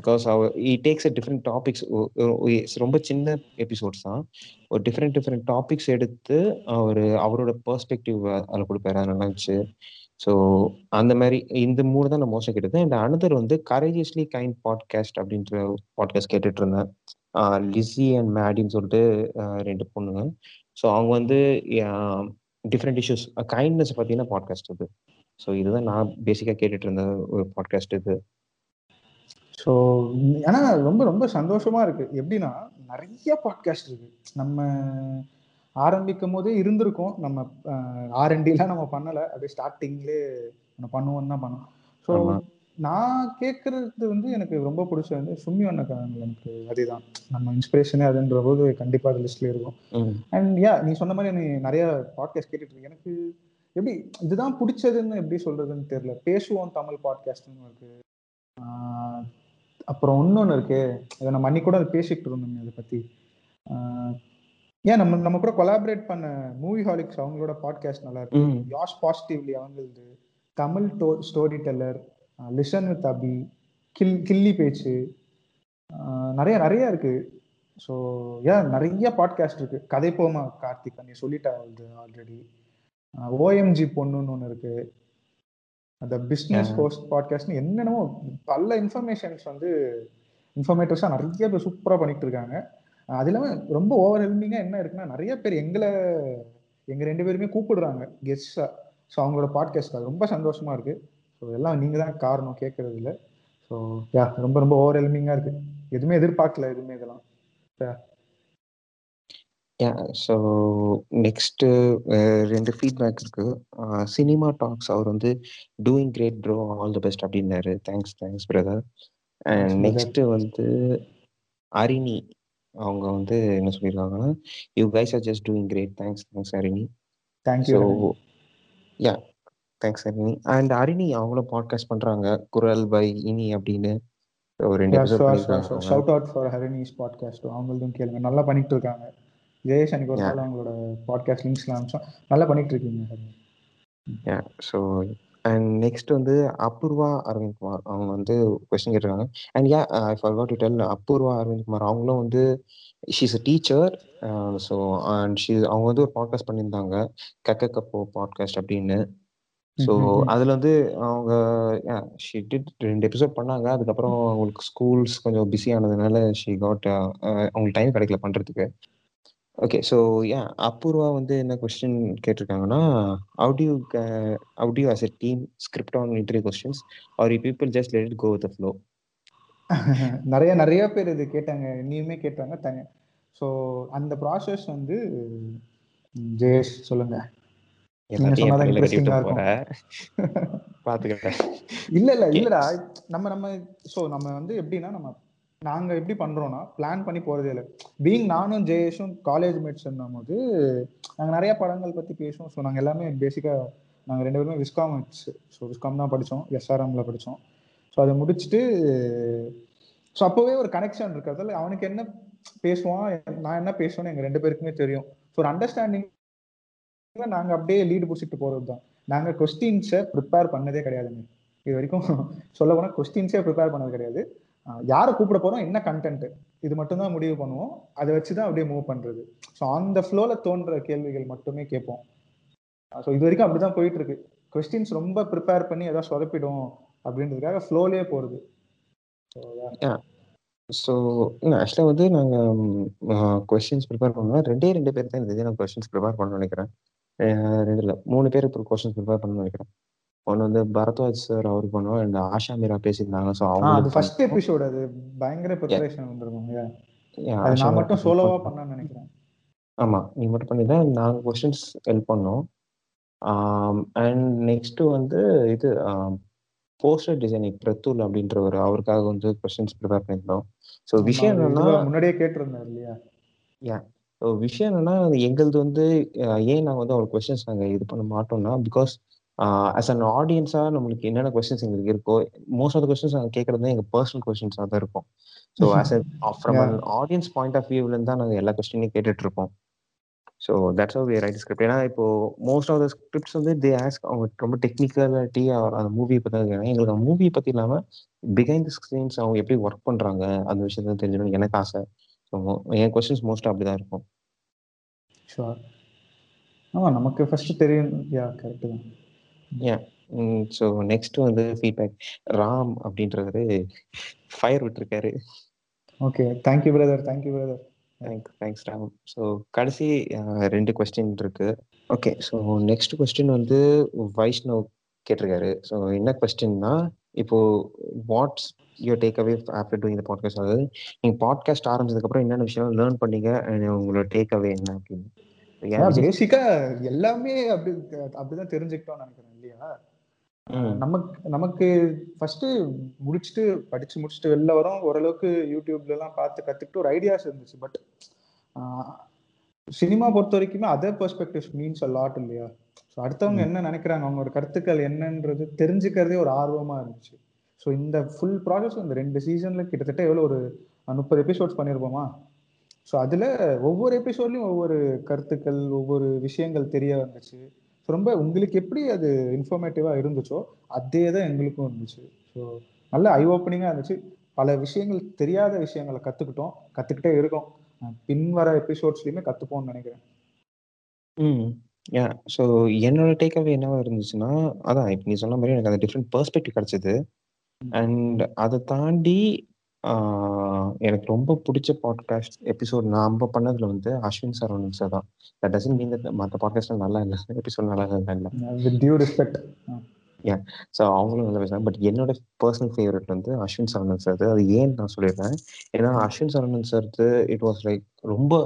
பிகாஸ் அவர் இ டேக்ஸ் அ டிஃப்ரெண்ட் டாபிக்ஸ் ரொம்ப சின்ன எபிசோட்ஸ் தான். ஒரு டிஃப்ரெண்ட் டிஃப்ரெண்ட் டாபிக்ஸ் எடுத்து அவர் அவரோட பெர்ஸ்பெக்டிவ் அதில் கொடுப்பாரு. அது நல்லா இருந்துச்சு. ஸோ அந்த மாதிரி இந்த மூணு தான் நான் மோஸ்ட்டாக கேட்டது அண்ட் அனதர் வந்து கரேஜியஸ்லி கைண்ட் பாட்காஸ்ட் அப்படின்ற பாட்காஸ்ட் கேட்டுட்டு இருந்தேன் லிஸி அண்ட் மேடின்னு சொல்லிட்டு ரெண்டு பொண்ணுங்க. ஸோ அவங்க வந்து டிஃப்ரெண்ட் இஷ்யூஸ் கைண்ட்னஸ் பார்த்தீங்கன்னா பாட்காஸ்ட் இது. ஸோ இதுதான் நான் பேசிக்காக கேட்டுட்டு இருந்த ஒரு பாட்காஸ்ட் இது. ஸோ ஏன்னா ரொம்ப ரொம்ப சந்தோஷமா இருக்கு. எப்படின்னா நிறைய பாட்காஸ்ட் இருக்கு. நம்ம ஆரம்பிக்கும் போதே இருந்திருக்கும். நம்ம ஆர்என்டிலாம் நம்ம பண்ணலை. அப்படியே ஸ்டார்டிங்லேயே நம்ம பண்ணுவோம் தான் பண்ணோம். ஸோ நான் கேட்கறது வந்து எனக்கு ரொம்ப பிடிச்ச வந்து சும்மி அண்ணக்காரங்கள் எனக்கு அதுதான். நம்ம இன்ஸ்பிரேஷனே அதுன்ற போது கண்டிப்பாக அது லிஸ்ட்ல இருக்கும். அண்ட் யா நீ சொன்ன மாதிரி நீ நிறைய பாட்காஸ்ட் கேட்டுட்டு இருக்கு. எனக்கு எப்படி இதுதான் பிடிச்சதுன்னு எப்படி சொல்றதுன்னு தெரியல. பேசுவோம் தமிழ் பாட்காஸ்ட்னு இருக்கு. அப்புறம் இன்னொன்று இருக்கு. இதை நம்ம அன்னைக்கு கூட அதை பேசிக்கிட்டு இருந்தோம் அதை பத்தி. ஏன் நம்ம நம்ம கூட கொலாபரேட் பண்ண மூவி ஹாலிக்ஸ் அவங்களோட பாட்காஸ்ட் நல்லா இருக்கு. யாஷ் பாசிட்டிவ்லி அவங்களது தமிழ் டோ ஸ்டோரி டெல்லர் லிசன் வித் அபி கில் கில்லி பேச்சு நிறைய நிறைய இருக்கு. ஸோ ஏன் நிறைய பாட்காஸ்ட் இருக்கு. கதை போமா கார்த்திக் நீ சொல்லிட்டா ஆல்ரெடி ஓஎம்ஜி பொண்ணுன்னு ஒன்று இருக்கு. அந்த பிஸ்னஸ் போஸ்ட் பாட்காஸ்ட்னு என்னென்னமோ பல இன்ஃபர்மேஷன்ஸ் வந்து இன்ஃபர்மேட்டிவ்ஸாக நிறைய பேர் சூப்பராக பண்ணிட்டு இருக்காங்க. அது இல்லாமல் ரொம்ப ஓவர் ஹெல்மிங்காக என்ன இருக்குன்னா நிறைய பேர் எங்களை எங்கள் ரெண்டு பேருமே கூப்பிடுறாங்க கெஸ்டாக ஸோ அவங்களோட பாட்காஸ்ட் அது ரொம்ப சந்தோஷமா இருக்கு. ஸோ எல்லாம் நீங்கள் தான் காரணம் கேட்கறதுல. ஸோ யா ரொம்ப ரொம்ப ஓவர் ஹெல்மிங்காக இருக்கு. எதுவுமே எதிர்பார்க்கல எதுவுமே இதெல்லாம். யா ஸோ நெக்ஸ்ட்டு ரெண்டு ஃபீட்பேக் இருக்கு. சினிமா டாக்ஸ் அவர் வந்து doing great bro all the best அப்படின்னாரு. Thanks thanks brother and next வந்து அரிணி அவங்க வந்து என்ன சொல்லியிருக்காங்கன்னா you guys are just doing great thanks thanks Harini thank you yeah thanks Harini and Harini அவங்களும் பாட்காஸ்ட் பண்றாங்க. குரல் பை இனி அப்படின்னு ஒரு ரெண்டு shout out for Harini's podcast அவங்களும் கேளுங்க. நல்லா பண்ணிட்டு இருக்காங்க. ஜெயேஷ் அன்னைக்கு ஒரு நாள் அவங்களோட பாட்காஸ்ட் லிங்க்ஸ்லாம் அமிச்சோம் நல்லா பண்ணிட்டு இருக்கீங்க ஸோ அண்ட் நெக்ஸ்ட் வந்து அபூர்வா அரவிந்த் குமார். அவங்க வந்து கொஸ்டின் கேட்டிருக்காங்க. And yeah I forgot to tell Apoorva Aravind Kumar. அவங்களும் வந்து she's a teacher so and she அவங்க வந்து ஒரு பாட்காஸ்ட் பண்ணியிருந்தாங்க. கக்க கப்போ பாட்காஸ்ட் அப்படின்னு. ஸோ அதில் வந்து அவங்க ஷி டிட் ரெண்டு எபிசோட் பண்ணாங்க. அதுக்கப்புறம் அவங்களுக்கு ஸ்கூல்ஸ் கொஞ்சம் பிஸி ஆனதுனால ஷி காட் அவங்களுக்கு டைம் கிடைக்கல பண்ணுறதுக்கு ஓகே ஸோ ஏன் அபூர்வா வந்து என்ன question கேட்டிருக்காங்கன்னா how to how to as a team script on interview questions are you people just let it go with flow நிறைய நிறைய பேர் இது கேட்டாங்க. நீயுமே கேட்டாங்க தனி ஸோ அந்த ப்ராசஸ் வந்து ஜெயேஷ் சொல்லுங்க. இல்ல இல்ல இல்லடா. நம்ம நம்ம சோ நம்ம வந்து எப்படின்னா நம்ம நாங்க எப்படி பண்றோம்னா பிளான் பண்ணி போறதே இல்லை. பீங் நானும் ஜெயேஷும் காலேஜ் மேட்ஸ் போது நாங்க நிறைய படங்கள் பத்தி பேசுவோம். ஸோ நாங்க எல்லாமே பேசிக்கா நாங்க ரெண்டு பேருமே விஸ்காம் ஸோ விஸ்காம் தான் படிச்சோம். எஸ்ஆர்எம்ல படிச்சோம். ஸோ அதை முடிச்சுட்டு ஸோ அப்போவே ஒரு கனெக்ஷன் இருக்கிறதுல அவனுக்கு என்ன பேசுவான் நான் என்ன பேசுவேன்னு எங்க ரெண்டு பேருக்குமே தெரியும். ஸோ ஒரு அண்டர்ஸ்டாண்டிங் நாங்க அப்படியே லீடு பிடிச்சிட்டு போறது தான் நாங்க கொஸ்டின்ஸை ப்ரிப்பேர் பண்ணதே கிடையாதுங்க. இது வரைக்கும் சொல்ல போனா கொஸ்டின்ஸே ப்ரிப்பேர் பண்ணது கிடையாது. யாரை கூப்பிட போறோம் என்ன கண்டென்ட் இது மட்டும் தான் முடிவு பண்ணுவோம். அதை வச்சுதான் அப்படியே மூவ் பண்றது. ஸோ அந்த ஃப்ளோல தோன்ற கேள்விகள் மட்டுமே கேட்போம். ஸோ இது வரைக்கும் அப்படிதான் போயிட்டு இருக்கு கொஸ்டின்ஸ் ரொம்ப ப்ரிப்பேர் பண்ணி ஏதாவது சொதப்பிடும் அப்படின்றதுக்காக ஃப்ளோலே போறது. ஸோ ஆக்சுவலாக வந்து நாங்கள் கொஸ்டின்ஸ் ப்ரிப்பேர் பண்ணுவோம். ரெண்டே ரெண்டு பேர் தான் இந்த நான் கொஸ்டின்ஸ் ப்ரிப்பேர் பண்ண நினைக்கிறேன். ரெண்டு இல்லை மூணு பேர் இப்போ கொஸ்டின்ஸ் ப்ரிப்பேர் பண்ண நினைக்கிறேன். ஒன்று வந்து பரத்வாஜ் சார் அவர் பண்ணுவோம் அண்ட் ஆஷா மீரா பேசியிருந்தாங்க. ஸோ அவங்க அது ஃபர்ஸ்ட் எபிசோட் அது. பயங்கர ப்ரிப்பரேஷன் வந்திருக்கும். அது நான் மட்டும் சோலோவா பண்ணேன்னு நினைக்கிறேன். ஆமா நீ மட்டும் பண்ணி தான் நாங்கள் கொஸ்டின்ஸ் ஹெல்ப் பண்ணோம். அண்ட் நெக்ஸ்ட் வந்து இது போஸ்டர் டிசைனிங் பிரத்துல் அப்படின்றவர் அவருக்காக வந்து கொஸ்டின்ஸ் ப்ரிப்பேர் பண்ணியிருந்தோம். ஸோ விஷயம் என்னன்னா முன்னாடியே கேட்டிருந்தார் இல்லையா? யா விஷயம் என்னன்னா எங்களது வந்து ஏன் நான் வந்து அவ்வளோ கொஸ்டின்ஸ் நாங்கள் இது பண்ண மாட்டோம்னா பிகாஸ் ஆஸ் அன் ஆடியன்ஸாக நம்மளுக்கு என்னென்ன கொஸ்டின்ஸ் எங்களுக்கு இருக்கோ மோஸ்ட் ஆஃப் த கொஸ்டின்ஸ் நாங்கள் கேட்குறது எங்கள் பர்சனல் கொஸ்டின்ஸாக தான் இருக்கும். So as from an audience point of வியூலேருந்து தான் நாங்கள் எல்லா கொஸ்டினையும் கேட்டுட்டு இருப்போம். So that's we write script ஏன்னா இப்போ மோஸ்ட் ஆஃப் த ஸ்கிரிப்ட்ஸ் வந்து தே ஆஸ்க் அவங்க ரொம்ப டெக்னிக்கலிட்டி அந்த மூவியை பற்றி தான் எங்களுக்கு அந்த மூவியை பற்றி இல்லாமல் பிஹைண்ட் த ஸ்க்ரீன்ஸ் அவங்க எப்படி ஒர்க் பண்ணுறாங்க அந்த விஷயத்த தெரிஞ்சுக்கணும் எனக்கு ஆசை. ஸோ என் கொஸ்டின்ஸ் மோஸ்ட்டாக அப்படி தான் இருக்கும். ஷுவர் ஆமாம் நமக்கு ஃபர்ஸ்ட் தெரியும். யா கரெக்டு தான். ஸோ நெக்ஸ்ட் வந்து ஃபீட்பேக் ராம் அப்படின்றவரு ஃபயர் விட்டுருக்காரு. Okay thank you brother thank you brother thanks thanks Ram. So கடைசி ரெண்டு கொஸ்டின் இருக்கு. ஓகே ஸோ நெக்ஸ்ட் கொஸ்டின் வந்து வைஷ்ணவ் கேட்டிருக்காரு. ஸோ என்ன கொஸ்டின்னா இப்போ what's your takeaway after doing the podcast அதாவது நீங்கள் பாட்காஸ்ட் ஆரம்பிச்சதுக்கப்புறம் என்னென்ன விஷயம் லேர்ன் பண்ணீங்க? உங்களோட டேக் அவே என்ன அப்படின்னு. பேசிக்கா எல்லாமே அப்படி அப்படிதான் தெரிஞ்சுக்கிட்டோம்னு நினைக்கிறேன். இல்லையா? நமக்கு நமக்கு ஃபர்ஸ்ட் முடிச்சுட்டு படிச்சு முடிச்சுட்டு வெளில வரோம் ஓரளவுக்கு யூடியூப்ல எல்லாம் பார்த்து கத்துக்கிட்டு ஒரு ஐடியாஸ் இருந்துச்சு. பட் சினிமா பொறுத்த வரைக்குமே other perspectives means a lot இல்லையா? ஸோ அடுத்தவங்க. என்ன நினைக்கிறாங்க? அவங்களோட கருத்துக்கள் என்னன்றது தெரிஞ்சுக்கிறதே ஒரு ஆர்வமா இருந்துச்சு. ஸோ இந்த ஃபுல் ப்ராசஸ் இந்த ரெண்டு சீசன்ல கிட்டத்தட்ட எவ்வளோ ஒரு முப்பது எபிசோட்ஸ் பண்ணியிருப்போமா ஸோ அதுல ஒவ்வொரு எபிசோட்லயும் ஒவ்வொரு கருத்துக்கள் ஒவ்வொரு விஷயங்கள் தெரிய வந்துச்சு. ரொம்ப உங்களுக்கு எப்படி அது இன்ஃபர்மேட்டிவா இருந்துச்சோ அதே தான் எங்களுக்கும் இருந்துச்சு. ஸோ நல்ல ஐ ஓப்பனிங்காக இருந்துச்சு. பல விஷயங்கள் தெரியாத விஷயங்களை கற்றுக்கிட்டோம் கற்றுக்கிட்டே இருக்கோம். அஹ் பின் வர எபிசோட்ஸ்லையுமே கற்றுப்போம்னு நினைக்கிறேன். ம் யா ஸோ என்னோட டேக் அவே என்னவா இருந்துச்சுன்னா அதான் இப்போ நீ சொன்ன மாதிரி எனக்கு அந்த டிஃப்ரெண்ட் பெர்ஸ்பெக்டிவ் கிடைச்சது. அண்ட் அதை தாண்டி எனக்கு ரொம்ப பிடிச்ச பாட்காஸ்ட் எபிசோட் நம்ம பண்ணதுல வந்து அஸ்வின் சரவணன் சார் தான். தட் டசன் மீன் தட் மற்ற பாட்காஸ்ட்லாம் நல்லா இல்லை. எபிசோட் நல்லா இல்லை. வித் டியூ ரெஸ்பெக்ட் ஸோ அவங்களும் நல்லா பேசுறாங்க. பட் என்னோட பர்சனல் ஃபேவரட் வந்து அஸ்வின் சரவணன் சார் அது ஏன் நான் சொல்லிடுறேன். ஏன்னா Ashwin Saravanan sir it was like ரொம்ப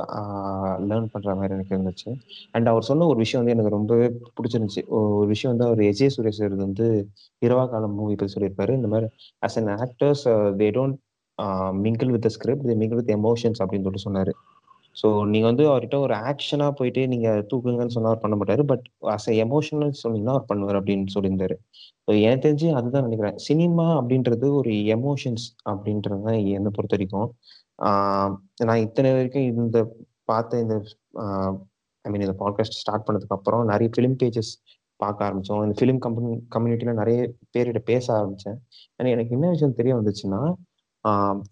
லேர்ன் பண்ற மாதிரி எனக்கு இருந்துச்சு. அண்ட் அவர் சொன்ன ஒரு விஷயம் வந்து எனக்கு ரொம்பவே பிடிச்சிருந்துச்சு. ஒரு விஷயம் வந்து அவர் எஜே சுரேஷ் சார் வந்து இரவா காலம் மூவி பற்றி சொல்லியிருப்பாரு. இந்த மாதிரி as an actors they don't mingle with script they mingle with emotions அப்படின்னு சொல்லிட்டு சொன்னாரு. ஸோ நீங்க வந்து அவர்கிட்ட ஒரு ஆக்ஷனா போயிட்டு நீங்க தூக்குங்கன்னு சொன்னா அவர் பண்ண மாட்டாரு. பட் அஸ் எமோஷனல் சொன்னீங்கன்னா அவர் பண்ணுவார் அப்படின்னு சொல்லியிருந்தாரு. ஸோ எனக்கு தெரிஞ்சு அதுதான் நினைக்கிறேன். சினிமா அப்படின்றது ஒரு எமோஷன்ஸ் அப்படின்றது தான் என்னை பொறுத்த வரைக்கும் நான் இத்தனை வரைக்கும் இந்த பார்த்த இந்த ஐ மீன் இந்த பாட்காஸ்ட் ஸ்டார்ட் பண்ணதுக்கு அப்புறம் நிறைய ஃபிலிம் பேஜஸ் பார்க்க ஆரம்பித்தோம் இந்த ஃபிலிம் கம்பெனி கம்யூனிட்டியில் நிறைய பேர்கிட்ட பேச ஆரம்பித்தேன் ஆனால் எனக்கு என்ன விஷயம் தெரிய வந்துச்சுன்னா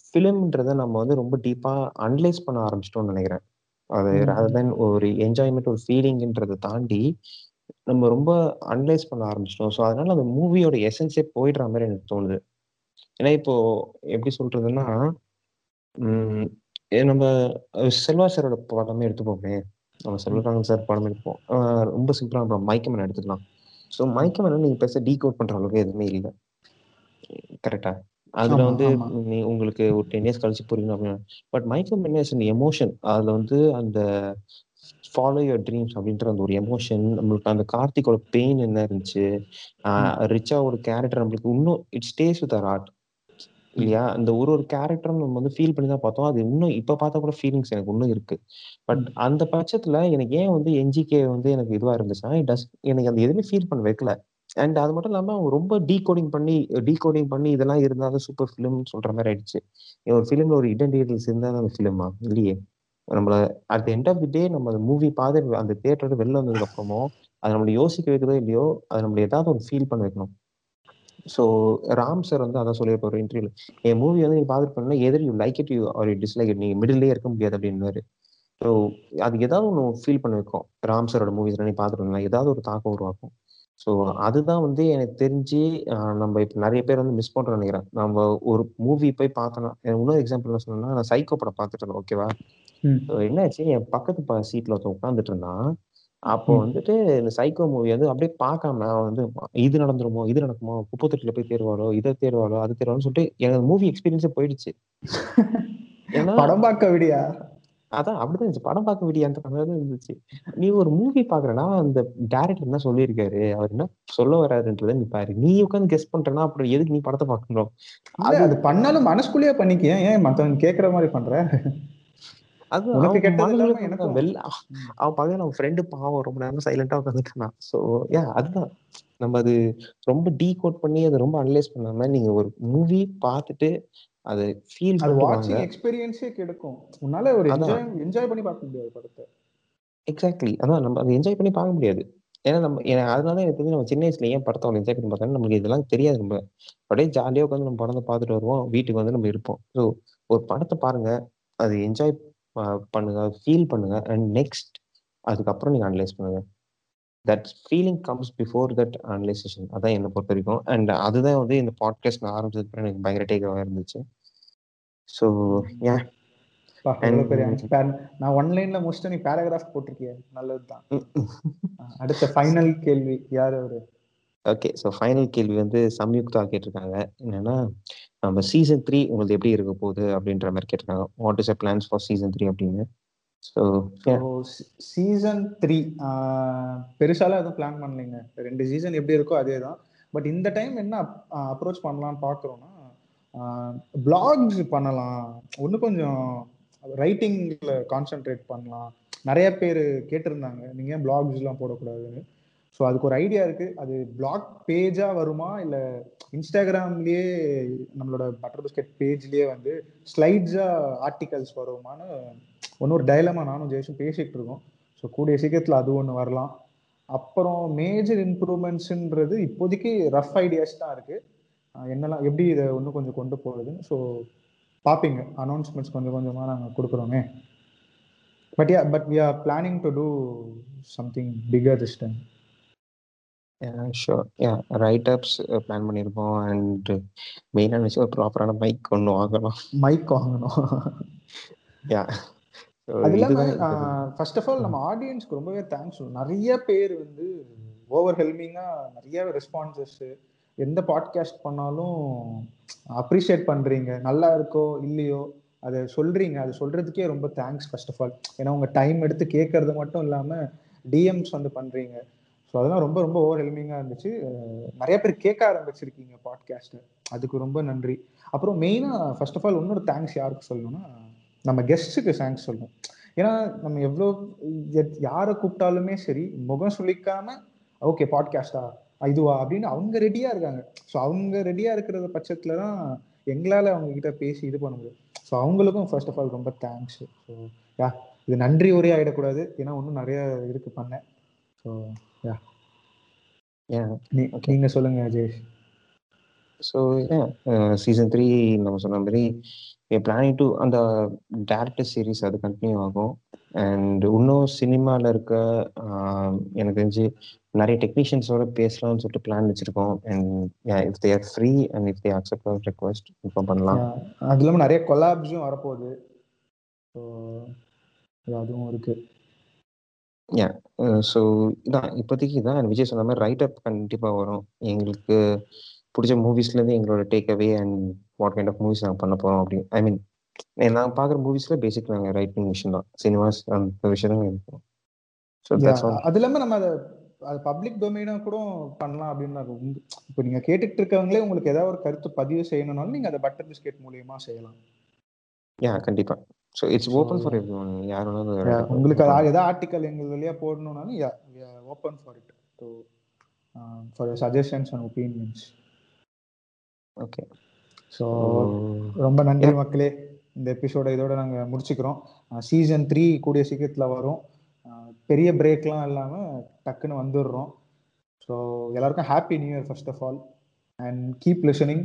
ஃபிலிம்ன்றதை நம்ம வந்து ரொம்ப டீப்பா அனலைஸ் பண்ண ஆரம்பிச்சிட்டோம்னு நினைக்கிறேன். அது. ரதர் தென் ஒரு என்ஜாய்மெண்ட் ஒரு ஃபீலிங்ன்றதை தாண்டி நம்ம ரொம்ப அனலைஸ் பண்ண ஆரம்பிச்சிட்டோம். ஸோ அதனால அந்த மூவியோட எசன்ஸே போயிடுற மாதிரி எனக்கு தோணுது. ஏன்னா இப்போ எப்படி சொல்றதுன்னா நம்ம செல்வா சாரோட படமே எடுத்துப்போமே. நம்ம செல்வராகவன் சார் படம் எடுப்போம். ரொம்ப சிம்பிளா நம்ம மைக்கமன் எடுத்துக்கலாம். ஸோ மைக்கமன் நீங்க பெருசாக டீகோட் பண்ற அளவுக்கு எதுவுமே இல்லை. கரெக்டா அதுல ஆமா, வந்து ஆமா. நீ உங்களுக்கு ஒரு டென் இயர்ஸ் கழிச்சு புரியணும் அப்படின்னு. பட் மைக்கேல் மென்னஸ் எமோஷன் அதுல வந்து அந்த ஃபாலோ யுவர் ட்ரீம்ஸ் அப்படின்ற அந்த ஒரு எமோஷன் நம்மளுக்கு அந்த கார்த்திகோட பெயின் என்ன இருந்துச்சு ரிச்சா ஒரு கேரக்டர் நம்மளுக்கு இன்னும் இட் ஸ்டேஸ் வித் ஆர்ட் இல்லையா? அந்த ஒரு ஒரு கேரக்டரும் நம்ம வந்து ஃபீல் பண்ணி தான் பார்த்தோம். அது இன்னும் இப்ப பார்த்தா கூட ஃபீலிங்ஸ் எனக்கு இன்னும் இருக்கு. பட் அந்த பட்சத்துல எனக்கு ஏன் வந்து என்ஜிகே வந்து எனக்கு இதுவா இருந்துச்சுன்னா it does எனக்கு அந்த எதுவுமே ஃபீல் பண்ண வைக்கல. அண்ட் அது மட்டும் இல்லாமல் அவங்க ரொம்ப டீகோடிங் பண்ணி டீகோடிங் பண்ணி இதெல்லாம் இருந்தாலும் சூப்பர் ஃபிலிம்னு சொல்ற மாதிரி ஆயிடுச்சு. ஒரு ஃபிலிம்ல ஒரு இடன் இருந்தால் அந்த ஃபிலிமா இல்லையே. நம்மள at end of the day நம்ம அந்த மூவி பார்த்து அந்த தியேட்டரோட வெளில வந்ததுக்கு அப்புறமும் அது நம்மளை யோசிக்க வைக்கிறதோ இல்லையோ அது நம்மளை ஏதாவது ஒரு ஃபீல் பண்ண வைக்கணும். ஸோ ராம் சார் வந்து அதான் சொல்லியிருப்பாரு ஒரு இன்டர்வியூல என் மூவி வந்து நீ பார்த்துட்டு பண்ணா எதிர் you like it you are you dislike it நீங்க மிடில்லே இருக்க முடியாது அப்படின்னாரு ஸோ அது ஏதாவது ஒன்று ஃபீல் பண்ண வைக்கும். ராம் சாரோட மூவிஸ் நீ பார்த்துட்டு ஏதாவது ஒரு தாக்கம் உருவாக்கும். ஸோ அதுதான் வந்து எனக்கு தெரிஞ்சு நம்ம இப்போ நிறைய பேர் வந்து மிஸ் பண்றோம்னு நினைக்கிறேன். நம்ம ஒரு மூவி போய் பார்த்தோன்னா இன்னொரு எக்ஸாம்பிள் என்ன சொல்லணும்னா நான் சைக்கோ படம் பார்த்துட்டு இருந்தேன் ஓகேவா என்னாச்சு? என் பக்கத்து சீட்ல ஒருத்தன் உட்காந்துட்டு இருந்தான். அப்போ. வந்துட்டு இந்த சைக்கோ மூவி வந்து அப்படியே பார்க்காம அவன் வந்து இது நடந்துருமோ? இது நடக்குமோ? குப்பத்தொட்டில போய் தேர்வாளோ இதை தேர்வாளோ அது தேர்வாளோ சொல்லிட்டு எனக்கு மூவி எக்ஸ்பீரியன்ஸே போயிடுச்சு. ஏன்னா படம் பார்க்க விடியா? அதான் அப்படிதான் இருந்துச்சு. படம் பார்க்க விடியான்ற மாதிரி தான் இருந்துச்சு. நீ ஒரு மூவி பாக்குறனா அந்த டேரக்டர் என்ன சொல்லியிருக்காரு? அவர் என்ன சொல்ல வர்றாருன்றத நீ பாரு. நீ உட்காந்து கெஸ் பண்றனா அப்புறம் எதுக்கு நீ படத்தை பார்க்கணும்? இல்ல அது பண்ணாலும் மனசுக்குள்ளேயே பண்ணிக்க ஏன் மத்தவங்க கேக்குற மாதிரி பண்ற? அது அவன் பகல் அவன் ஃப்ரெண்டு பாவம் ரொம்ப நேரம் சைலண்டா உட்காந்துட்டான் ஸோ ஏ அதுதான். நம்ம அது ரொம்ப டீகோட் பண்ணி அதை ரொம்ப அனலைஸ் பண்ணாம நீங்க ஒரு மூவி பார்த்துட்டு அதை ஃபீல் அது வாட்சிங் எக்ஸ்பீரியன்ஸே கெடுக்கும். உன்னால ஒரு என்ஜாய் என்ஜாய் பண்ணி பார்க்க முடியாது படத்தை. எக்ஸாக்ட்லி அதான் நம்ம அதை என்ஜாய் பண்ணி பார்க்க முடியாது. ஏன்னா நம்ம ஏன்னா அதனால எனக்கு தெரிஞ்சு நம்ம சின்ன வயசுல ஏன் படத்தை என்ஜாய் பண்ணி பார்த்தோம்னா நமக்கு இதெல்லாம் தெரியாது நம்ம அப்படியே ஜாலியாக உட்காந்து நம்ம படத்தை பார்த்துட்டு வருவோம். வீட்டுக்கு வந்து நம்ம இருப்போம். ஸோ ஒரு படத்தை பாருங்க. அது என்ஜாய் பண்ணுங்க. ஃபீல் பண்ணுங்க. அண்ட் நெக்ஸ்ட் அதுக்கப்புறம் நீங்க அனலைஸ் பண்ணுங்க. That feeling comes before that analysation அதான் என்னை பொறுத்த வரைக்கும். அண்ட் அதுதான் வந்து இந்த பாட்காஸ்ட் நான் ஆரம்பிச்சதுக்கு எனக்கு பயங்கர டேக்காக இருந்துச்சு. ஸோ ஏன் நான் ஒன் லைன்ல முடிச்சுட்டு நீ பேராகிராஃப் போட்டிருக்கிய. நல்லதுதான். அடுத்த ஃபைனல் கேள்வி. யார் அவரு? ஓகே ஸோ ஃபைனல் கேள்வி வந்து சம்யுக்தா கேட்டிருக்காங்க. என்னன்னா நம்ம சீசன் த்ரீ உங்களுக்கு எப்படி இருக்க போகுது அப்படின்ற மாதிரி கேட்டிருக்காங்க. What is a plans for season three அப்படின்னு. சீசன் த்ரீ பெருசாலாம் எதுவும் பிளான் பண்ணலைங்க. ரெண்டு சீசன் எப்படி இருக்கோ அதே தான் பட் இந்த டைம் என்ன அப்ரோச் பண்ணலாம்னு பார்க்குறோன்னா பிளாக்ஸ் பண்ணலாம். ஒன்று கொஞ்சம் ரைட்டிங்கில் கான்சென்ட்ரேட் பண்ணலாம். நிறைய பேர் கேட்டிருந்தாங்க. நீங்கள் ஏன் பிளாக்ஸ்லாம் போடக்கூடாதுன்னு. ஸோ அதுக்கு ஒரு ஐடியா இருக்குது அது பிளாக் பேஜாக வருமா? இல்லை இன்ஸ்டாகிராம்லேயே நம்மளோட பட்டர் பிஸ்கெட் பேஜ்லேயே வந்து ஸ்லைட்ஸாக ஆர்டிகல்ஸ் வருமான்னு ஒன்று ஒரு டைலமா நானும் ஜெயசும் பேசிகிட்டு இருக்கோம். ஸோ கூடிய சீக்கிரத்தில் அது ஒன்று வரலாம். அப்புறம் மேஜர் இம்ப்ரூவ்மெண்ட்ஸுன்றது இப்போதைக்கு ரஃப் ஐடியாஸ் தான் இருக்குது என்னெல்லாம் எப்படி இதை இன்னும் கொஞ்சம் கொண்டு போகுதுன்னு ஸோ பார்ப்பீங்க. அனௌன்ஸ்மெண்ட்ஸ் கொஞ்சம் கொஞ்சமாக நாங்கள் கொடுக்குறோமே. But yeah but we are planning to do something bigger this time sure yeah right ups plan பண்ணியிருக்கோம் அண்ட் மெயினாக நினச்சி ஒரு ப்ராப்பரான மைக் ஒன்று வாங்கலாம் மைக் வாங்கணும். யா அது இல்லாமல் ஃபர்ஸ்ட் ஆஃப் ஆல் நம்ம ஆடியன்ஸ்க்கு ரொம்பவே தேங்க்ஸ் நிறைய பேர் வந்து ஓவர் ஹெல்மிங்காக நிறைய ரெஸ்பான்சஸ் எந்த பாட்காஸ்ட் பண்ணாலும் அப்ரிஷியேட் பண்ணுறீங்க நல்லா இருக்கோ இல்லையோ அதை சொல்கிறீங்க அது சொல்கிறதுக்கே ரொம்ப தேங்க்ஸ் ஃபர்ஸ்ட் ஆஃப் ஆல் ஏன்னா உங்கள் டைம் எடுத்து கேட்கறது மட்டும் இல்லாமல் டிஎம்ஸ் வந்து பண்ணுறீங்க ஸோ அதெல்லாம் ரொம்ப ரொம்ப ஓவர் ஹெல்மிங்காக இருந்துச்சு. நிறைய பேர் கேட்க ஆரம்பிச்சிருக்கீங்க பாட்காஸ்ட்டை அதுக்கு ரொம்ப நன்றி. அப்புறம் மெயினாக ஃபர்ஸ்ட் ஆஃப் ஆல் இன்னொரு தேங்க்ஸ் யாருக்கு சொல்லணும்னா நம்ம கெஸ்ட்டுக்கு தேங்க்ஸ் சொல்லணும். ஏன்னா நம்ம எவ்வளோ யாரை கூப்பிட்டாலுமே சரி முகம் சுளிக்காம ஓகே பாட்காஸ்டா இதுவா? அப்படின்னு அவங்க ரெடியாக இருக்காங்க. ஸோ அவங்க ரெடியாக இருக்கிற பட்சத்தில் தான் எங்களால் அவங்க கிட்ட பேசி இது பண்ண முடியும். ஸோ அவங்களுக்கும் ஃபர்ஸ்ட் ஆஃப் ஆல் ரொம்ப தேங்க்ஸ் ஸோ யா இது நன்றி ஒரே ஆகிடக்கூடாது ஏன்னா இன்னும் நிறைய இருக்கு பண்ணேன் ஸோ யா. நீ நீங்கள் சொல்லுங்க அஜேஷ் ஸோ சீசன் த்ரீ நம்ம சொன்ன மாதிரி பிளானிங் டு அந்த டேரக்டர் சீரீஸ் அது கண்டினியூ ஆகும். அண்ட் இன்னும் சினிமாவில் இருக்க எனக்கு தெரிஞ்சு நிறைய டெக்னீஷியன்ஸோட பேசலாம்னு சொல்லிட்டு பிளான் வச்சிருக்கோம். And if they're free and if they accept request inform பண்ணலாம். அது இல்லாமல் நிறைய கொலாப்ஸும் வரப்போகுது. ஸோ அதுவும் இருக்கு. யா ஸோ இதான் இப்போதைக்கு இதான். விஜய் சொன்ன மாதிரி ரைட் அப் கண்டிப்பாக வரும். எங்களுக்கு பிடிச்ச மூவிஸ்லேருந்து எங்களோட takeaway and what kind of movies நாங்கள் பண்ண போகிறோம் அப்படி ஐ மீன் நாங்கள் பார்க்குற மூவிஸில் பேசிக் நாங்கள் ரைட்டிங் விஷயம் தான். சினிமாஸ் அந்த விஷயம் தான் இருக்கும். ஸோ அது இல்லாமல் நம்ம அதை அது பப்ளிக் டொமைனாக கூட பண்ணலாம் அப்படின்னு இப்போ நீங்கள் கேட்டுட்டு இருக்கவங்களே உங்களுக்கு ஏதாவது ஒரு கருத்து பதிவு செய்யணும்னாலும் நீங்கள் அதை பட்டர் பிஸ்கெட் மூலியமா செய்யலாம். யா கண்டிப்பா. So it's open for everyone யார் வேணாலும் உங்களுக்கு ஏதாவது ஆர்டிக்கல் எங்கள் வழியாக போடணும்னாலும் open for it to for suggestions and opinions okay so ரொம்ப நன்றி மக்களே. இந்த எபிசோட இதோட நாங்கள் முடிச்சுக்கிறோம். சீசன் த்ரீ கூடிய சீக்கிரத்தில் வரும். பெரிய பிரேக்லாம் இல்லாமல் டக்குன்னு வந்துடுறோம். ஸோ எல்லாருக்கும் happy new year first of all and keep listening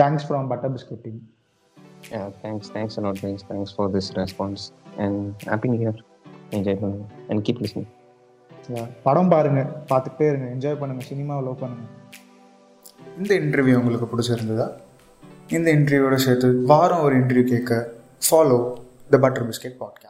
thanks from butter biscuiting thanks thanks and thanks thanks for this response and happy new year enjoy பண்ணுங்க. அண்ட் கீப் லிசனிங் படம் பாருங்க. பார்த்துட்டே இருங்க. என்ஜாய் பண்ணுங்க. சினிமாவை லவ் பண்ணுங்க. இந்த இன்டர்வியூ உங்களுக்கு பிடிச்சிருந்ததா? இந்த இன்டர்வியூவோட சேர்த்து வாரம் ஒரு இன்டர்வியூ கேட்க follow the butter biscuit podcast